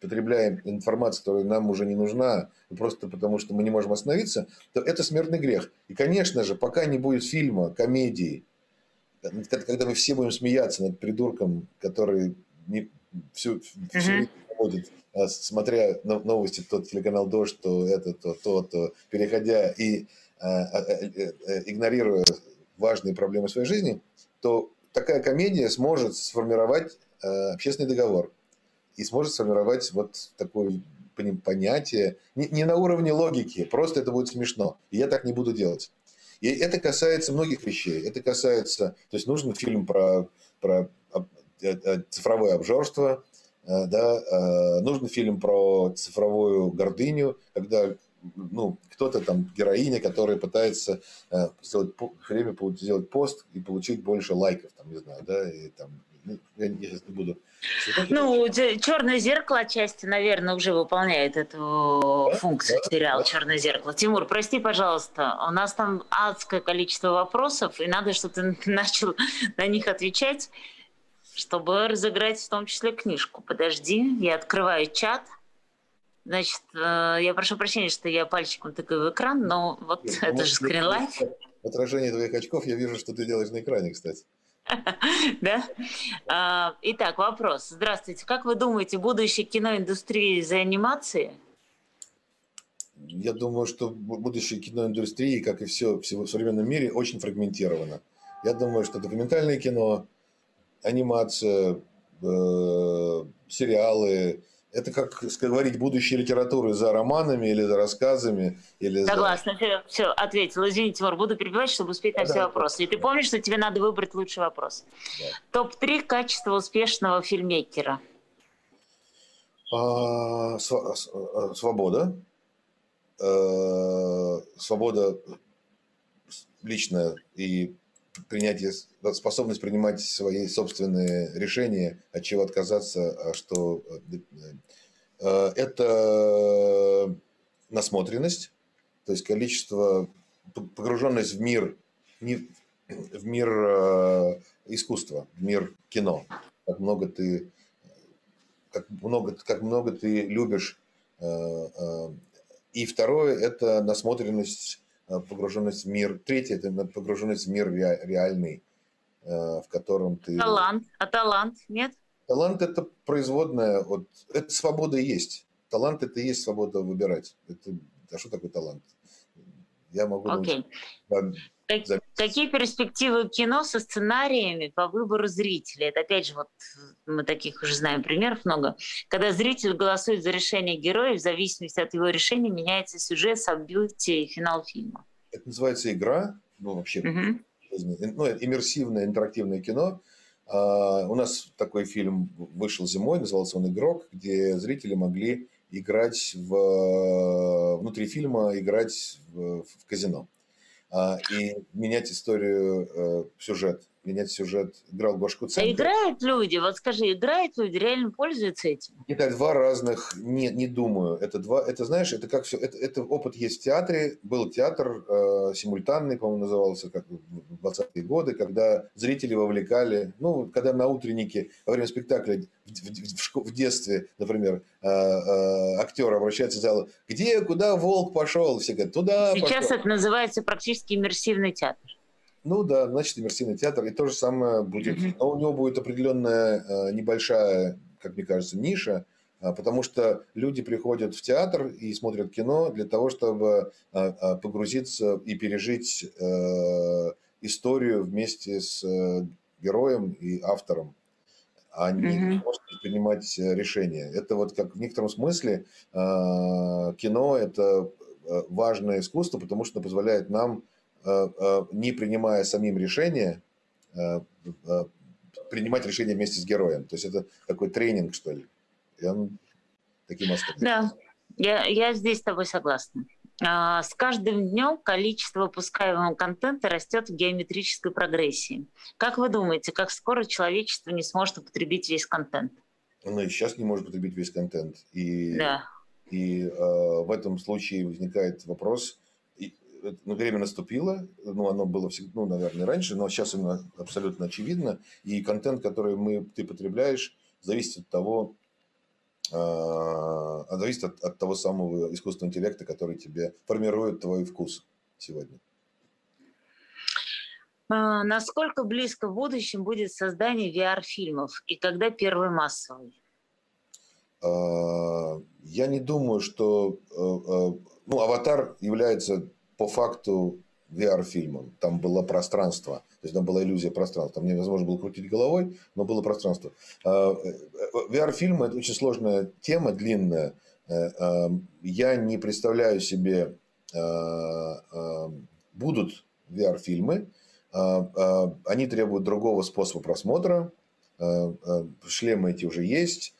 потребляем информацию, которая нам уже не нужна, просто потому что мы не можем остановиться, то это смертный грех. И, конечно же, пока не будет фильма, комедии, когда мы все будем смеяться над придурком, который не, всю, всю проводит, а, смотря новости, тот телеканал «Дождь», то это, то, то, то, переходя и а, а, э, э, игнорируя важные проблемы своей жизни, то такая комедия сможет сформировать общественный договор и сможет сформировать вот такое понятие, не, не на уровне логики, просто это будет смешно. И я так не буду делать. И это касается многих вещей. Это касается, то есть нужен фильм про, про э, э, цифровое обжорство, э, да, нужен фильм про цифровую гордыню, когда ну, кто-то там, героиня, которая пытается сделать время, сделать пост и получить больше лайков, там, не знаю, да, и там я, сейчас не буду. Ну, черное зеркало отчасти, наверное, уже выполняет эту да? функцию да? сериал да? Черное зеркало. Тимур, прости, пожалуйста, у нас там адское количество вопросов, и надо, чтобы ты начал на них отвечать, чтобы разыграть в том числе книжку. Подожди, я открываю чат. Значит, э, я прошу прощения, что я пальчиком тыкаю в экран, но вот Нет, это же скринлайф. В отражении твоих очков я вижу, что ты делаешь на экране, кстати. Да? А, итак, вопрос. Здравствуйте. Как вы думаете, будущее киноиндустрии за анимации? Я думаю, что будущее киноиндустрии, как и все, все в современном мире, очень фрагментировано. Я думаю, что документальное кино, анимация, э, сериалы, это как говорить будущее литературы за романами или за рассказами. Или Согласна, за... все, все, ответил. Извини, Тимур, буду перебивать, чтобы успеть на да, все да, вопросы. И ты помнишь, что тебе надо выбрать лучший вопрос. Да. Топ-3 качества успешного фильмейкера. А, свобода. Э, свобода личная и принятие, способность принимать свои собственные решения, от чего отказаться, а что... Э, это насмотренность, то есть количество, погруженность в мир, в мир э, искусства, в мир кино. Как много ты, как много, как много ты любишь. Э, и второе – это насмотренность Э, погруженность в мир. Третье – это погруженность в мир реальный, э, в котором ты... Талант. А талант нет? Талант – это производная от... Это свобода есть. Талант – это и есть свобода выбирать. Это... А что такое талант? Я могу... Okay. Научить... Как, какие перспективы кино со сценариями по выбору зрителей? Это опять же, вот мы таких уже знаем примеров много. Когда зритель голосует за решение героя, в зависимости от его решения меняется сюжет, события и финал фильма. Это называется игра, ну вообще, угу. ну, иммерсивное интерактивное кино. Uh, у нас такой фильм вышел зимой, назывался он «Игрок», где зрители могли играть в, внутри фильма, играть в, в казино. А, и менять историю, э, сюжет менять сюжет, играл Гошку Центр. А играют люди, вот скажи, играют люди, реально пользуются этим? Это два разных, не, не думаю, это два, это знаешь, это как все, это, это опыт есть в театре, был театр э, симультанный, по-моему, назывался, как в 20-е годы, когда зрители вовлекали, ну, когда на утреннике во время спектакля в, в, в, в детстве, например, э, э, актер обращается в зал, где, куда волк пошел, все говорят, туда Сейчас пошел. это называется практически иммерсивный театр. Ну да, значит, иммерсивный театр. И то же самое будет. Но у него будет определенная э, небольшая, как мне кажется, ниша, а, потому что люди приходят в театр и смотрят кино для того, чтобы а, а, погрузиться и пережить э, историю вместе с э, героем и автором, а не mm-hmm. просто принимать решения. Это вот как в некотором смысле кино – это важное искусство, потому что позволяет нам не принимая самим решения, э, принимать решение вместе с героем. То есть это такой тренинг, что ли. И он таким остается. Да, я, я здесь с тобой согласна. А, с каждым днем количество выпускаемого контента растет в геометрической прогрессии. Как вы думаете, как скоро человечество не сможет употребить весь контент? Оно и сейчас не может потребить весь контент. И, да. и э, в этом случае возникает вопрос, ну, время наступило, ну, оно было всегда, ну, наверное, раньше, но сейчас оно абсолютно очевидно, и контент, который мы, ты потребляешь, зависит от того, э, зависит от, от того самого искусственного интеллекта, который тебе формирует твой вкус сегодня. А, насколько близко в будущем будет создание VR-фильмов и когда первый массовый? Я не думаю, что ну, аватар является по факту VR-фильмом. Там было пространство. То есть там была иллюзия пространства. Там невозможно было крутить головой, но было пространство. А, э, VR-фильм – это очень сложная тема, длинная. Э, а, я не представляю себе, а, будут VR-фильмы. Они требуют другого способа просмотра. Шлемы эти уже есть.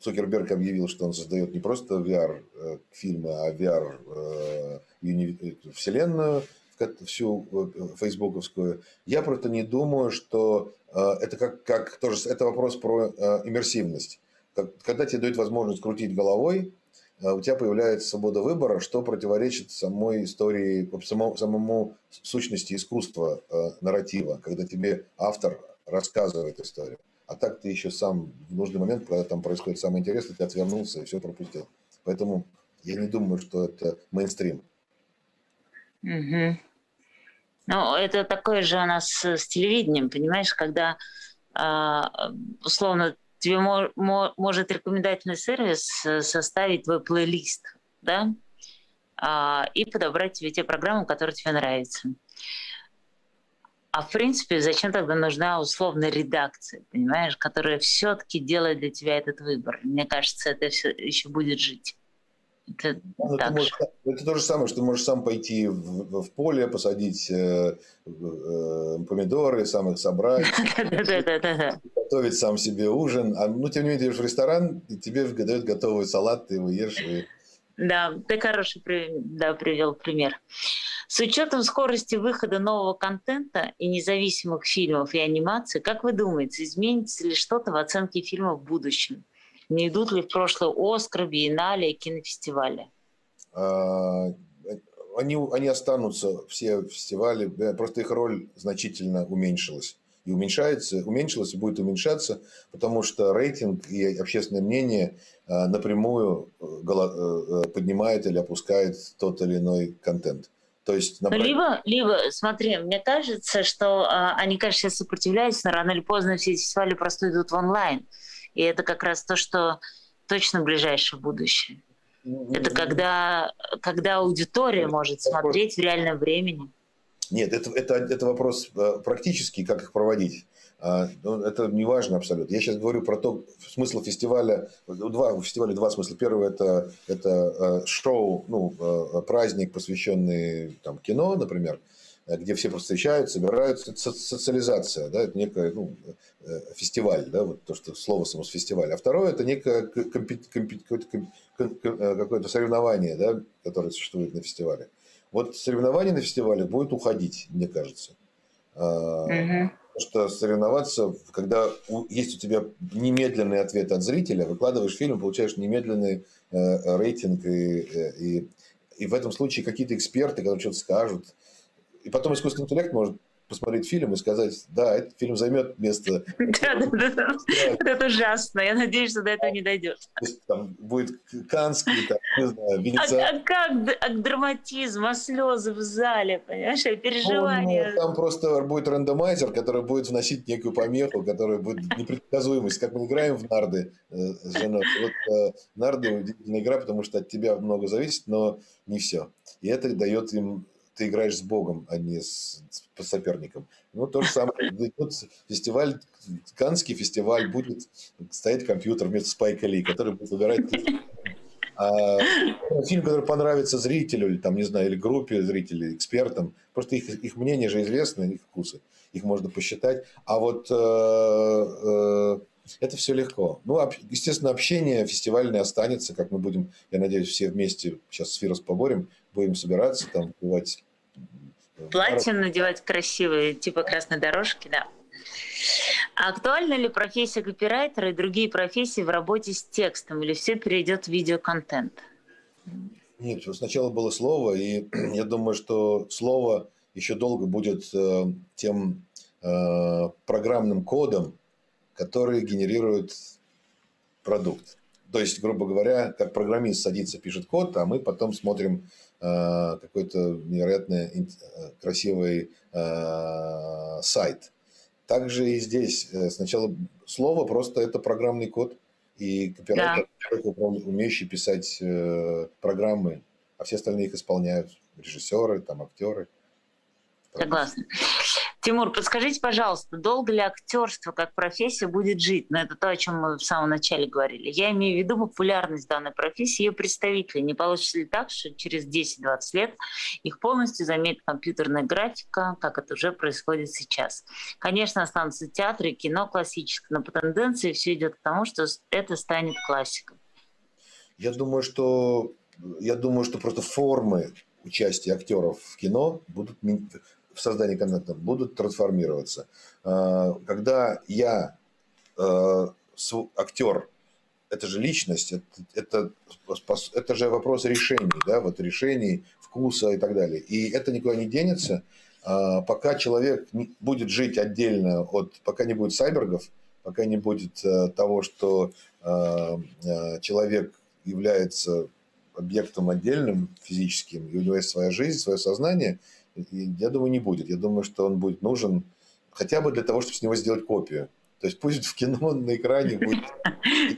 Цукерберг объявил, что он создает не просто VR-фильмы, а VR вселенную, всю э, фейсбуковскую. Я просто не думаю, что э, это как, как тоже это вопрос про э, иммерсивность. Когда тебе дают возможность крутить головой, у тебя появляется свобода выбора, что противоречит самой истории, самому, самому сущности искусства, нарратива, когда тебе автор рассказывает историю. А так ты еще сам в нужный момент, когда там происходит самое интересное, ты отвернулся и все пропустил. Поэтому я не думаю, что это мейнстрим. Угу. Ну, это такое же у нас с телевидением, понимаешь, когда а, условно тебе может рекомендательный сервис э, составить твой плейлист, да, а, и подобрать тебе те программы, которые тебе нравятся. А в принципе, зачем тогда нужна условная редакция, понимаешь, которая все-таки делает для тебя этот выбор? Мне кажется, это все еще будет жить. Это, ну, так можешь, это то же самое, что ты можешь сам пойти в, в поле, посадить э, э, помидоры, сам их собрать, готовить сам себе ужин. А, ну, тем не менее, ты идешь в ресторан, и тебе дают готовый салат, ты его ешь. И... Да, ты хороший да, привел пример. С учетом скорости выхода нового контента и независимых фильмов и анимации, как вы думаете, изменится ли что-то в оценке фильмов в будущем? Не идут ли в прошлое Оскар, Биеннале и кинофестивали? А, они, они останутся, все фестивали, просто их роль значительно уменьшилась. И уменьшается, уменьшилась и будет уменьшаться, потому что рейтинг и общественное мнение а, напрямую э, э, поднимает или опускает тот или иной контент. То есть, набрать... либо, либо, смотри, мне кажется, что э, они, конечно, сопротивляются, но рано или поздно все эти фестивали просто идут в онлайн. И это как раз то, что точно ближайшее будущее. Mm-hmm. Это когда, когда аудитория может смотреть в реальном времени. Нет, это, это, это вопрос э, практический, как их проводить. А, ну, это не важно абсолютно. Я сейчас говорю про то, смысл фестиваля. Два, у фестиваля два смысла. Первый это, это э, шоу, ну, э, праздник, посвященный там, кино, например, где все просто встречаются, собираются. Это социализация, да, это некая ну, фестиваль, да, вот то, что слово само фестиваль. А второе это некое компи- компи- какое-то, какое-то соревнование, да, которое существует на фестивале. Вот соревнование на фестивале будет уходить, мне кажется. Угу. Потому что соревноваться, когда есть у тебя немедленный ответ от зрителя, выкладываешь фильм, получаешь немедленный э, рейтинг, и, э, и, и в этом случае какие-то эксперты, которые что-то скажут, и потом искусственный интеллект может посмотреть фильм и сказать, да, этот фильм займет место. Это ужасно. Я надеюсь, что до этого не дойдет. Там будет Канский, там, не знаю. А, а как а драматизм, а слезы в зале, понимаешь, а переживания? Там просто будет рандомайзер, который будет вносить некую помеху, которая будет непредсказуемость. Как мы играем в нарды э, с женой. Вот э, нарды удивительная игра, потому что от тебя много зависит, но не все. И это дает им ты играешь с Богом, а не с, с соперником. Ну, то же самое. Тут фестиваль, Канский фестиваль, будет стоять компьютер вместо Спайка Ли, который будет выбирать а фильм, который понравится зрителю, или там, не знаю, или группе зрителей, экспертам, просто их, их мнение же известно, их вкусы, их можно посчитать. А вот э, э, это все легко. Ну, естественно, общение фестивальное останется, как мы будем, я надеюсь, все вместе сейчас с Фирос поборем, будем собираться, там, бывать Платье надевать красивые, типа красной дорожки, да. А актуальна ли профессия копирайтера и другие профессии в работе с текстом, или все перейдет в видеоконтент? Нет, сначала было слово, и я думаю, что слово еще долго будет э, тем э, программным кодом, который генерирует продукт. То есть, грубо говоря, как программист садится, пишет код, а мы потом смотрим Э, какой-то невероятно э, красивый э, сайт. Также и здесь сначала слово просто это программный код, и копирайтер, да. умеющий писать программы, а все остальные их исполняют. Режиссеры, там, актеры. Согласна. Тимур, подскажите, пожалуйста, долго ли актерство как профессия будет жить? Ну, это то, о чем мы в самом начале говорили. Я имею в виду популярность данной профессии ее представителей. Не получится ли так, что через 10-20 лет их полностью заметит компьютерная графика, как это уже происходит сейчас? Конечно, останутся театры кино классическое, но по тенденции все идет к тому, что это станет классикой. Я думаю, что я думаю, что просто формы участия актеров в кино будут в создании контента будут трансформироваться. А, когда я э, актер, это же личность, это, это, это же вопрос решений, да, вот решений, вкуса и так далее. И это никуда не денется, а, пока человек будет жить отдельно от, пока не будет сайбергов, пока не будет э, того, что э, человек является объектом отдельным физическим, и у него есть своя жизнь, свое сознание, я думаю, не будет. Я думаю, что он будет нужен хотя бы для того, чтобы с него сделать копию. То есть пусть в кино на экране будет...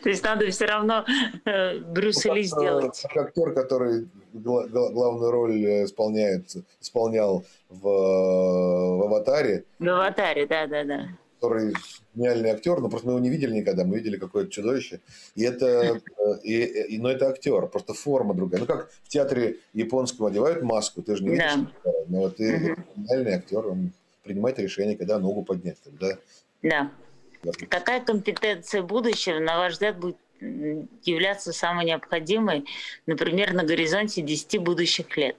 То есть надо все равно э, Брюса Ли сделать. Как актер, который главную роль э, исполняет, исполнял в, в «Аватаре». В «Аватаре», да-да-да. Который гениальный актер, но просто мы его не видели никогда, мы видели какое-то чудовище. И это, э, и, и, но это актер, просто форма другая. Ну как в театре японском одевают маску, ты же не видишь. Да. Но вот ты угу. гениальный актер, он принимает решение, когда ногу поднять. Тогда... Да. Какая компетенция будущего, на ваш взгляд, будет являться самой необходимой, например, на горизонте 10 будущих лет?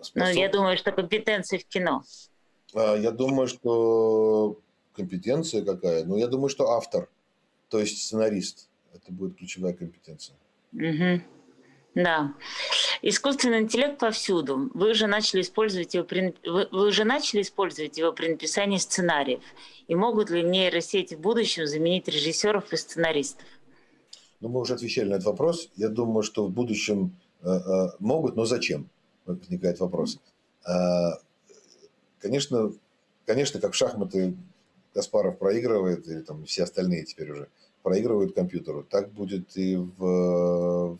Способ... Ну, я думаю, что компетенция в кино. А, я думаю, что компетенция какая? Ну, я думаю, что автор, то есть сценарист. Это будет ключевая компетенция. Угу. Да. Искусственный интеллект повсюду. Вы уже начали использовать его при, вы, вы уже начали использовать его при написании сценариев. И могут ли нейросети в будущем заменить режиссеров и сценаристов? Ну, мы уже отвечали на этот вопрос. Я думаю, что в будущем э, э, могут, но зачем? Возникает вопрос. Э, конечно, конечно, как в шахматы Каспаров проигрывает, или там все остальные теперь уже проигрывают компьютеру, так будет и в,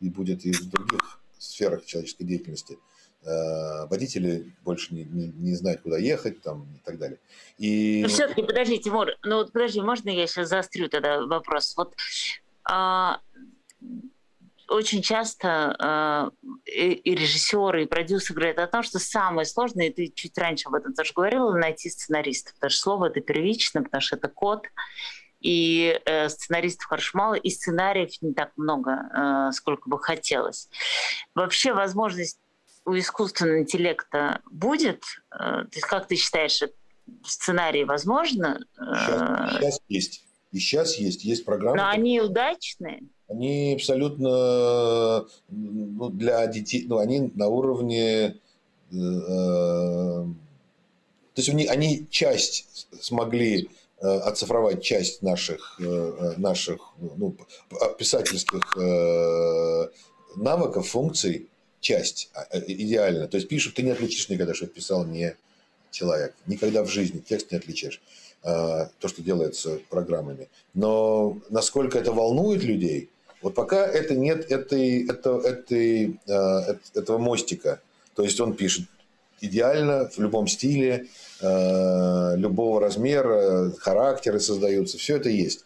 и будет и в других сферах человеческой деятельности. Э, водители больше не, не, не знают, куда ехать там, и так далее. И... Ну, все-таки, подожди, Тимур, ну подожди, можно я сейчас заострю тогда вопрос? Вот а, очень часто а, и, и режиссеры, и продюсеры говорят о том, что самое сложное, и ты чуть раньше об этом тоже говорила, найти сценаристов. Потому что слово это первично, потому что это код, и э, сценаристов хорошо мало, и сценариев не так много, э, сколько бы хотелось. Вообще возможность у искусственного интеллекта будет? Э, то есть как ты считаешь, сценарии возможно? Сейчас, сейчас есть. И сейчас есть. Есть программы. Но они удачные? Они абсолютно ну, для детей, ну, они на уровне... Э, то есть они, они часть смогли э, оцифровать часть наших, э, наших ну, писательских навыков, функций, часть а, э, идеально. То есть пишут, ты не отличишь никогда, что писал не человек. Никогда в жизни текст не отличишь. А, то, что делается программами. Но насколько это волнует людей, вот пока это нет этой, это, этой, а, этого мостика. То есть он пишет идеально, в любом стиле, любого размера, характеры создаются, все это есть.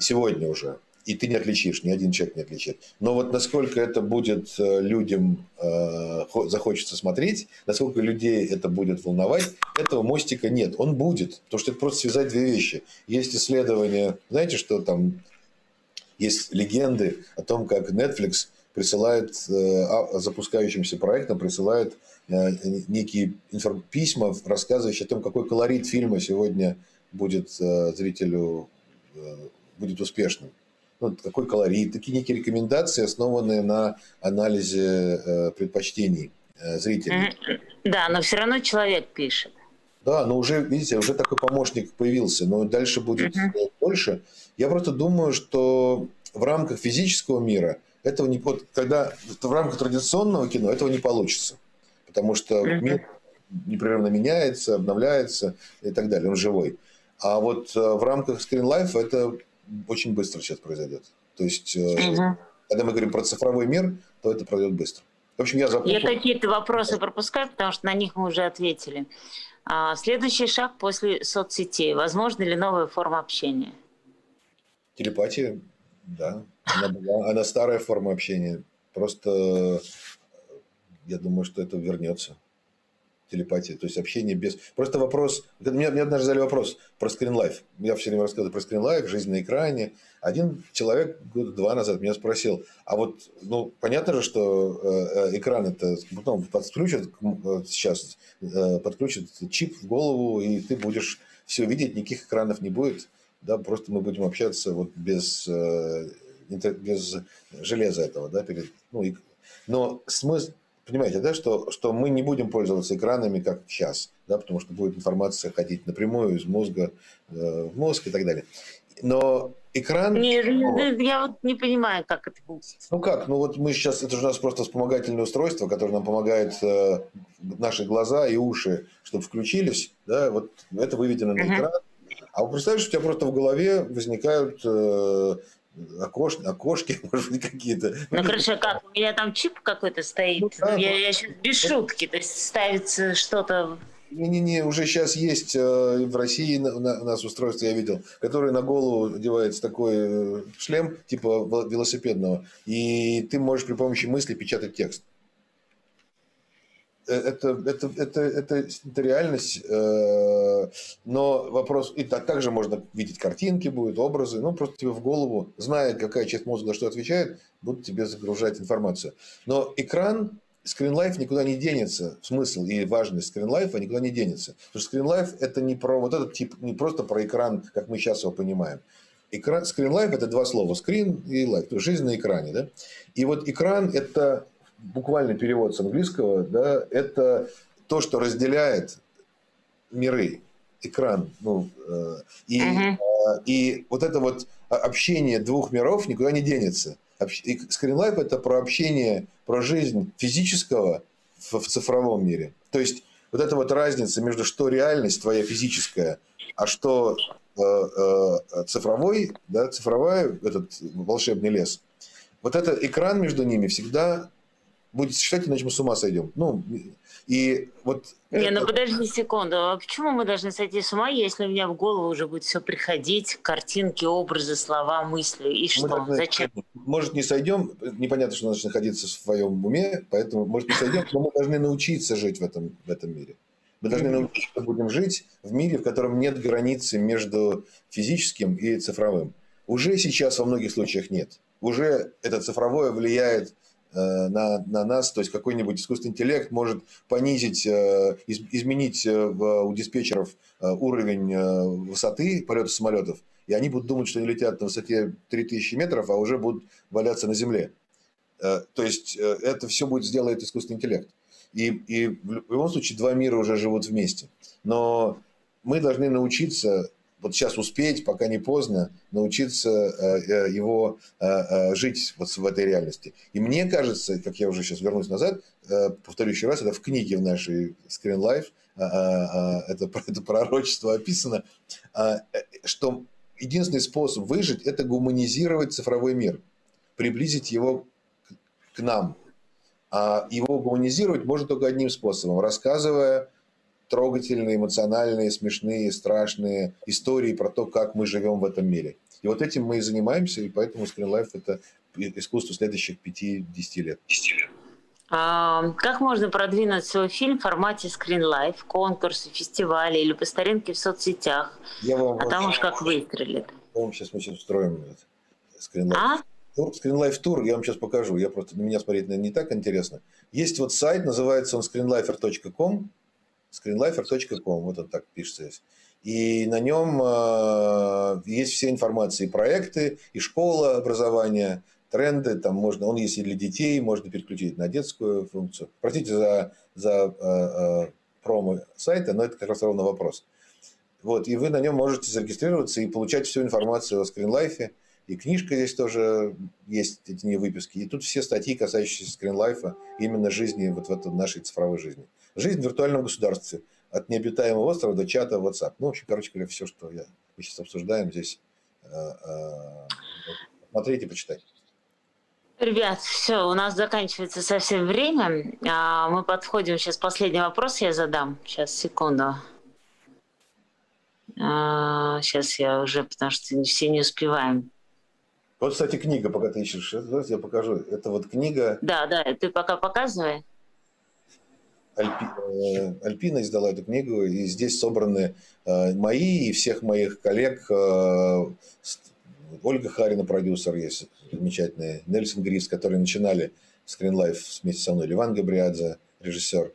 Сегодня уже и ты не отличишь, ни один человек не отличит. Но вот насколько это будет э, людям э, захочется смотреть, насколько людей это будет волновать, этого мостика нет. Он будет, потому что это просто связать две вещи. Есть исследования, знаете, что там есть легенды о том, как Netflix присылает э, а, запускающимся проектам присылает некие письма, рассказывающие о том, какой колорит фильма сегодня будет зрителю будет успешным ну, какой колорит, такие некие рекомендации, основанные на анализе э, предпочтений э, зрителей. Да, но все равно человек пишет. Да, но уже, видите, уже такой помощник появился, но дальше будет uh-huh. больше. Я просто думаю, что в рамках физического мира этого не вот, когда в рамках традиционного кино этого не получится, потому что мир непрерывно меняется, обновляется и так далее, он живой. А вот э, в рамках Screen Life это очень быстро сейчас произойдет. То есть, угу. когда мы говорим про цифровой мир, то это пройдет быстро. В общем, я запутал. Я какие-то вопросы пропускаю, потому что на них мы уже ответили. А, следующий шаг после соцсетей. Возможно ли новая форма общения? Телепатия, да. Она, была, она старая форма общения. Просто я думаю, что это вернется телепатия, то есть общение без... Просто вопрос... Мне, мне однажды задали вопрос про скринлайф. Я все время рассказываю про скринлайф, жизнь на экране. Один человек года два назад меня спросил, а вот, ну, понятно же, что э, э экран это потом подключат э, сейчас, подключат чип в голову, и ты будешь все видеть, никаких экранов не будет, да, просто мы будем общаться вот без, э, без железа этого, да, перед, ну, и, но смысл, понимаете, да, что, что мы не будем пользоваться экранами, как сейчас, да, потому что будет информация ходить напрямую из мозга э, в мозг и так далее. Но экран... Не. Я вот не понимаю, как это будет. Ну как, ну вот мы сейчас, это же у нас просто вспомогательное устройство, которое нам помогает э, наши глаза и уши, чтобы включились, да, вот это выведено на экран. А вот представляешь, у тебя просто в голове возникают э, окош, окошки, может быть, какие-то. Ну, хорошо, как? У меня там чип какой-то стоит. Ну, да, я, я сейчас без шутки. То есть ставится что-то не-не-не, уже сейчас есть э, в России у нас устройство, я видел, которое на голову одевается такой э, шлем, типа велосипедного, и ты можешь при помощи мысли печатать текст. Э, это, это, это, это, это реальность, но вопрос, и так, также можно видеть картинки, будут образы, ну, просто тебе в голову, зная, какая часть мозга что отвечает, будут тебе загружать информацию. Но экран скринлайф никуда не денется. Смысл и важность скринлайфа никуда не денется. Потому что скринлайф это не про вот этот тип, не просто про экран, как мы сейчас его понимаем. Экран, скринлайф это два слова. Скрин и лайф. Жизнь на экране. Да? И вот экран это буквальный перевод с английского. Да, это то, что разделяет миры. Экран. Ну, э, и, uh-huh. э, и вот это вот общение двух миров никуда не денется. Скринлайф – это про общение, про жизнь физического в, в цифровом мире. То есть, вот эта вот разница между что реальность твоя физическая, а что э, э, цифровой, да, цифровой этот волшебный лес. Вот этот экран между ними всегда будет считать, иначе мы с ума сойдем. Ну, и вот не, это... ну подожди секунду. А почему мы должны сойти с ума, если у меня в голову уже будет все приходить, картинки, образы, слова, мысли, и что? Должны... Зачем? Может, не сойдем, непонятно, что нужно находиться в своем уме, поэтому, может, не сойдем, но мы должны научиться жить в этом, в этом мире. Мы должны научиться, будем жить в мире, в котором нет границы между физическим и цифровым. Уже сейчас во многих случаях нет. Уже это цифровое влияет на, на нас, то есть какой-нибудь искусственный интеллект может понизить, э, из, изменить э, у диспетчеров уровень высоты полета самолетов, и они будут думать, что они летят на высоте 3000 метров, а уже будут валяться на земле. То есть это все будет сделает искусственный интеллект. И, и в любом случае два мира уже живут вместе. Но мы должны научиться вот сейчас успеть, пока не поздно, научиться э, э, его э, жить вот в этой реальности. И мне кажется, как я уже сейчас вернусь назад, повторю еще раз, это в книге в нашей Screen Life, это, это пророчество описано, что единственный способ выжить – это гуманизировать цифровой мир, приблизить его к нам. А его гуманизировать можно только одним способом – рассказывая трогательные, эмоциональные, смешные, страшные истории про то, как мы живем в этом мире. И вот этим мы и занимаемся, и поэтому Screen Life – это искусство следующих 5-10 лет. А, как можно продвинуть свой фильм в формате Screen Life, конкурсы, фестивали или по старинке в соцсетях? Я вам а там уж как выстрелит. Вам сейчас мы сейчас устроим Screen Life. А? Screen Life Tour, я вам сейчас покажу. Я просто на меня смотреть наверное, не так интересно. Есть вот сайт, называется он screenlifer.com screenlifer.com, вот он так пишется. И на нем э, есть все информации, и проекты, и школа образования, тренды, там можно, он есть и для детей, можно переключить на детскую функцию. Простите за, за э, э, промо сайта, но это как раз ровно вопрос. Вот, и вы на нем можете зарегистрироваться и получать всю информацию о скринлайфе. И книжка здесь тоже есть, эти не выписки. И тут все статьи, касающиеся скринлайфа, именно жизни, вот в этой нашей цифровой жизни. Жизнь в виртуальном государстве. От необитаемого острова до чата WhatsApp. Ну, в общем, короче говоря, все, что я, мы сейчас обсуждаем здесь. Э, э, смотрите, почитайте. Ребят, все, у нас заканчивается совсем время. А, мы подходим сейчас. Последний вопрос я задам. Сейчас, секунду. Сейчас а, я уже, потому что все не успеваем. Вот, кстати, книга, пока ты ищешь, я покажу. Это вот книга. Да, да, ты пока показывай. Альпи, э, Альпина издала эту книгу, и здесь собраны э, мои и всех моих коллег. Э, Ольга Харина, продюсер, есть замечательный, Нельсон Грис, которые начинали Life вместе со мной, Ливан Габриадзе, режиссер.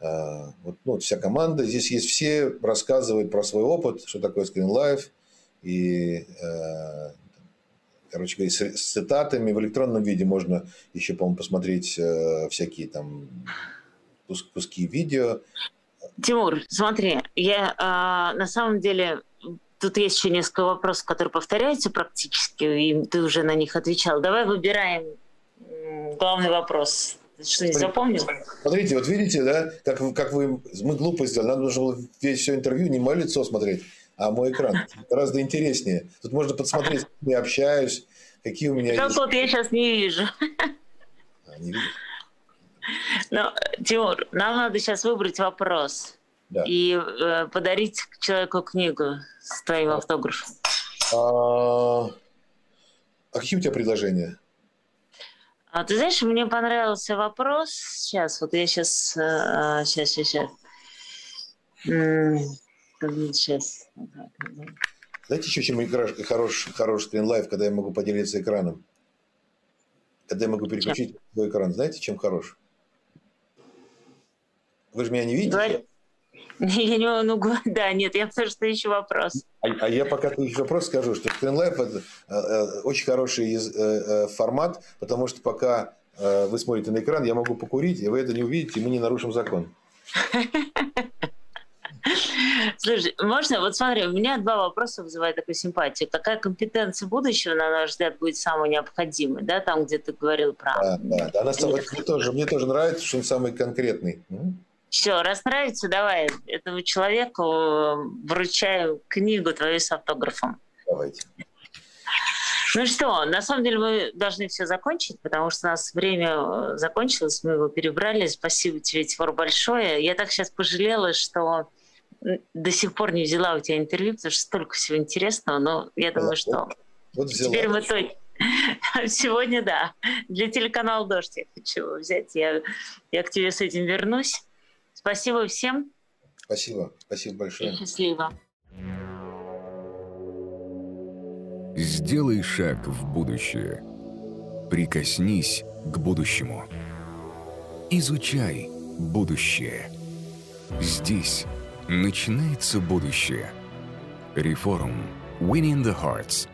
Вот, ну, вся команда. Здесь есть все, рассказывают про свой опыт, что такое Life, и короче говоря, с, цитатами в электронном виде можно еще, по-моему, посмотреть всякие там куски видео. Тимур, смотри, я э, на самом деле тут есть еще несколько вопросов, которые повторяются практически, и ты уже на них отвечал. Давай выбираем главный вопрос. Что-нибудь запомнил? Смотрите, вот видите, да, как, как вы, мы глупо сделали. Нам нужно было весь все интервью не мое лицо смотреть, а мой экран. Гораздо интереснее. Тут можно подсмотреть, как я общаюсь, какие у меня Как есть... вот я сейчас не вижу. А, не вижу. Ну, Тимур, нам надо сейчас выбрать вопрос да. и э, подарить человеку книгу с твоим автографом. А, а какие у тебя предложения? А, ты знаешь, мне понравился вопрос. Сейчас, вот я сейчас, а, сейчас, сейчас, сейчас. Сейчас. Знаете, еще чем хорош, хорош скринлайф, когда я могу поделиться экраном? Когда я могу переключить свой экран. Знаете, чем хорош? Вы же меня не видите? Говори. Я не ну, да, нет, я потому что ищу вопрос. А, а я пока ты ищу вопрос скажу, что ScreenLife это э, э, очень хороший э, э, формат, потому что пока э, вы смотрите на экран, я могу покурить, и вы это не увидите, и мы не нарушим закон. Слушай, можно, вот смотри, у меня два вопроса вызывают такую симпатию. Какая компетенция будущего, на наш взгляд, будет самой необходимой, да, там, где ты говорил про... Да, да, да. Она, мне, тоже, мне тоже нравится, что он самый конкретный. Все, раз нравится, давай этому человеку э, вручаю книгу твою с автографом. Давайте. Ну что, на самом деле мы должны все закончить, потому что у нас время э, закончилось, мы его перебрали. Спасибо тебе, Тимур, большое. Я так сейчас пожалела, что до сих пор не взяла у тебя интервью, потому что столько всего интересного, но я думаю, что вот взяла. теперь мы точно... Сегодня да. Для телеканала «Дождь» я хочу взять. Я, я к тебе с этим вернусь. Спасибо всем. Спасибо. Спасибо большое. И счастливо. Сделай шаг в будущее. Прикоснись к будущему. Изучай будущее. Здесь начинается будущее. Реформ. Winning the Hearts.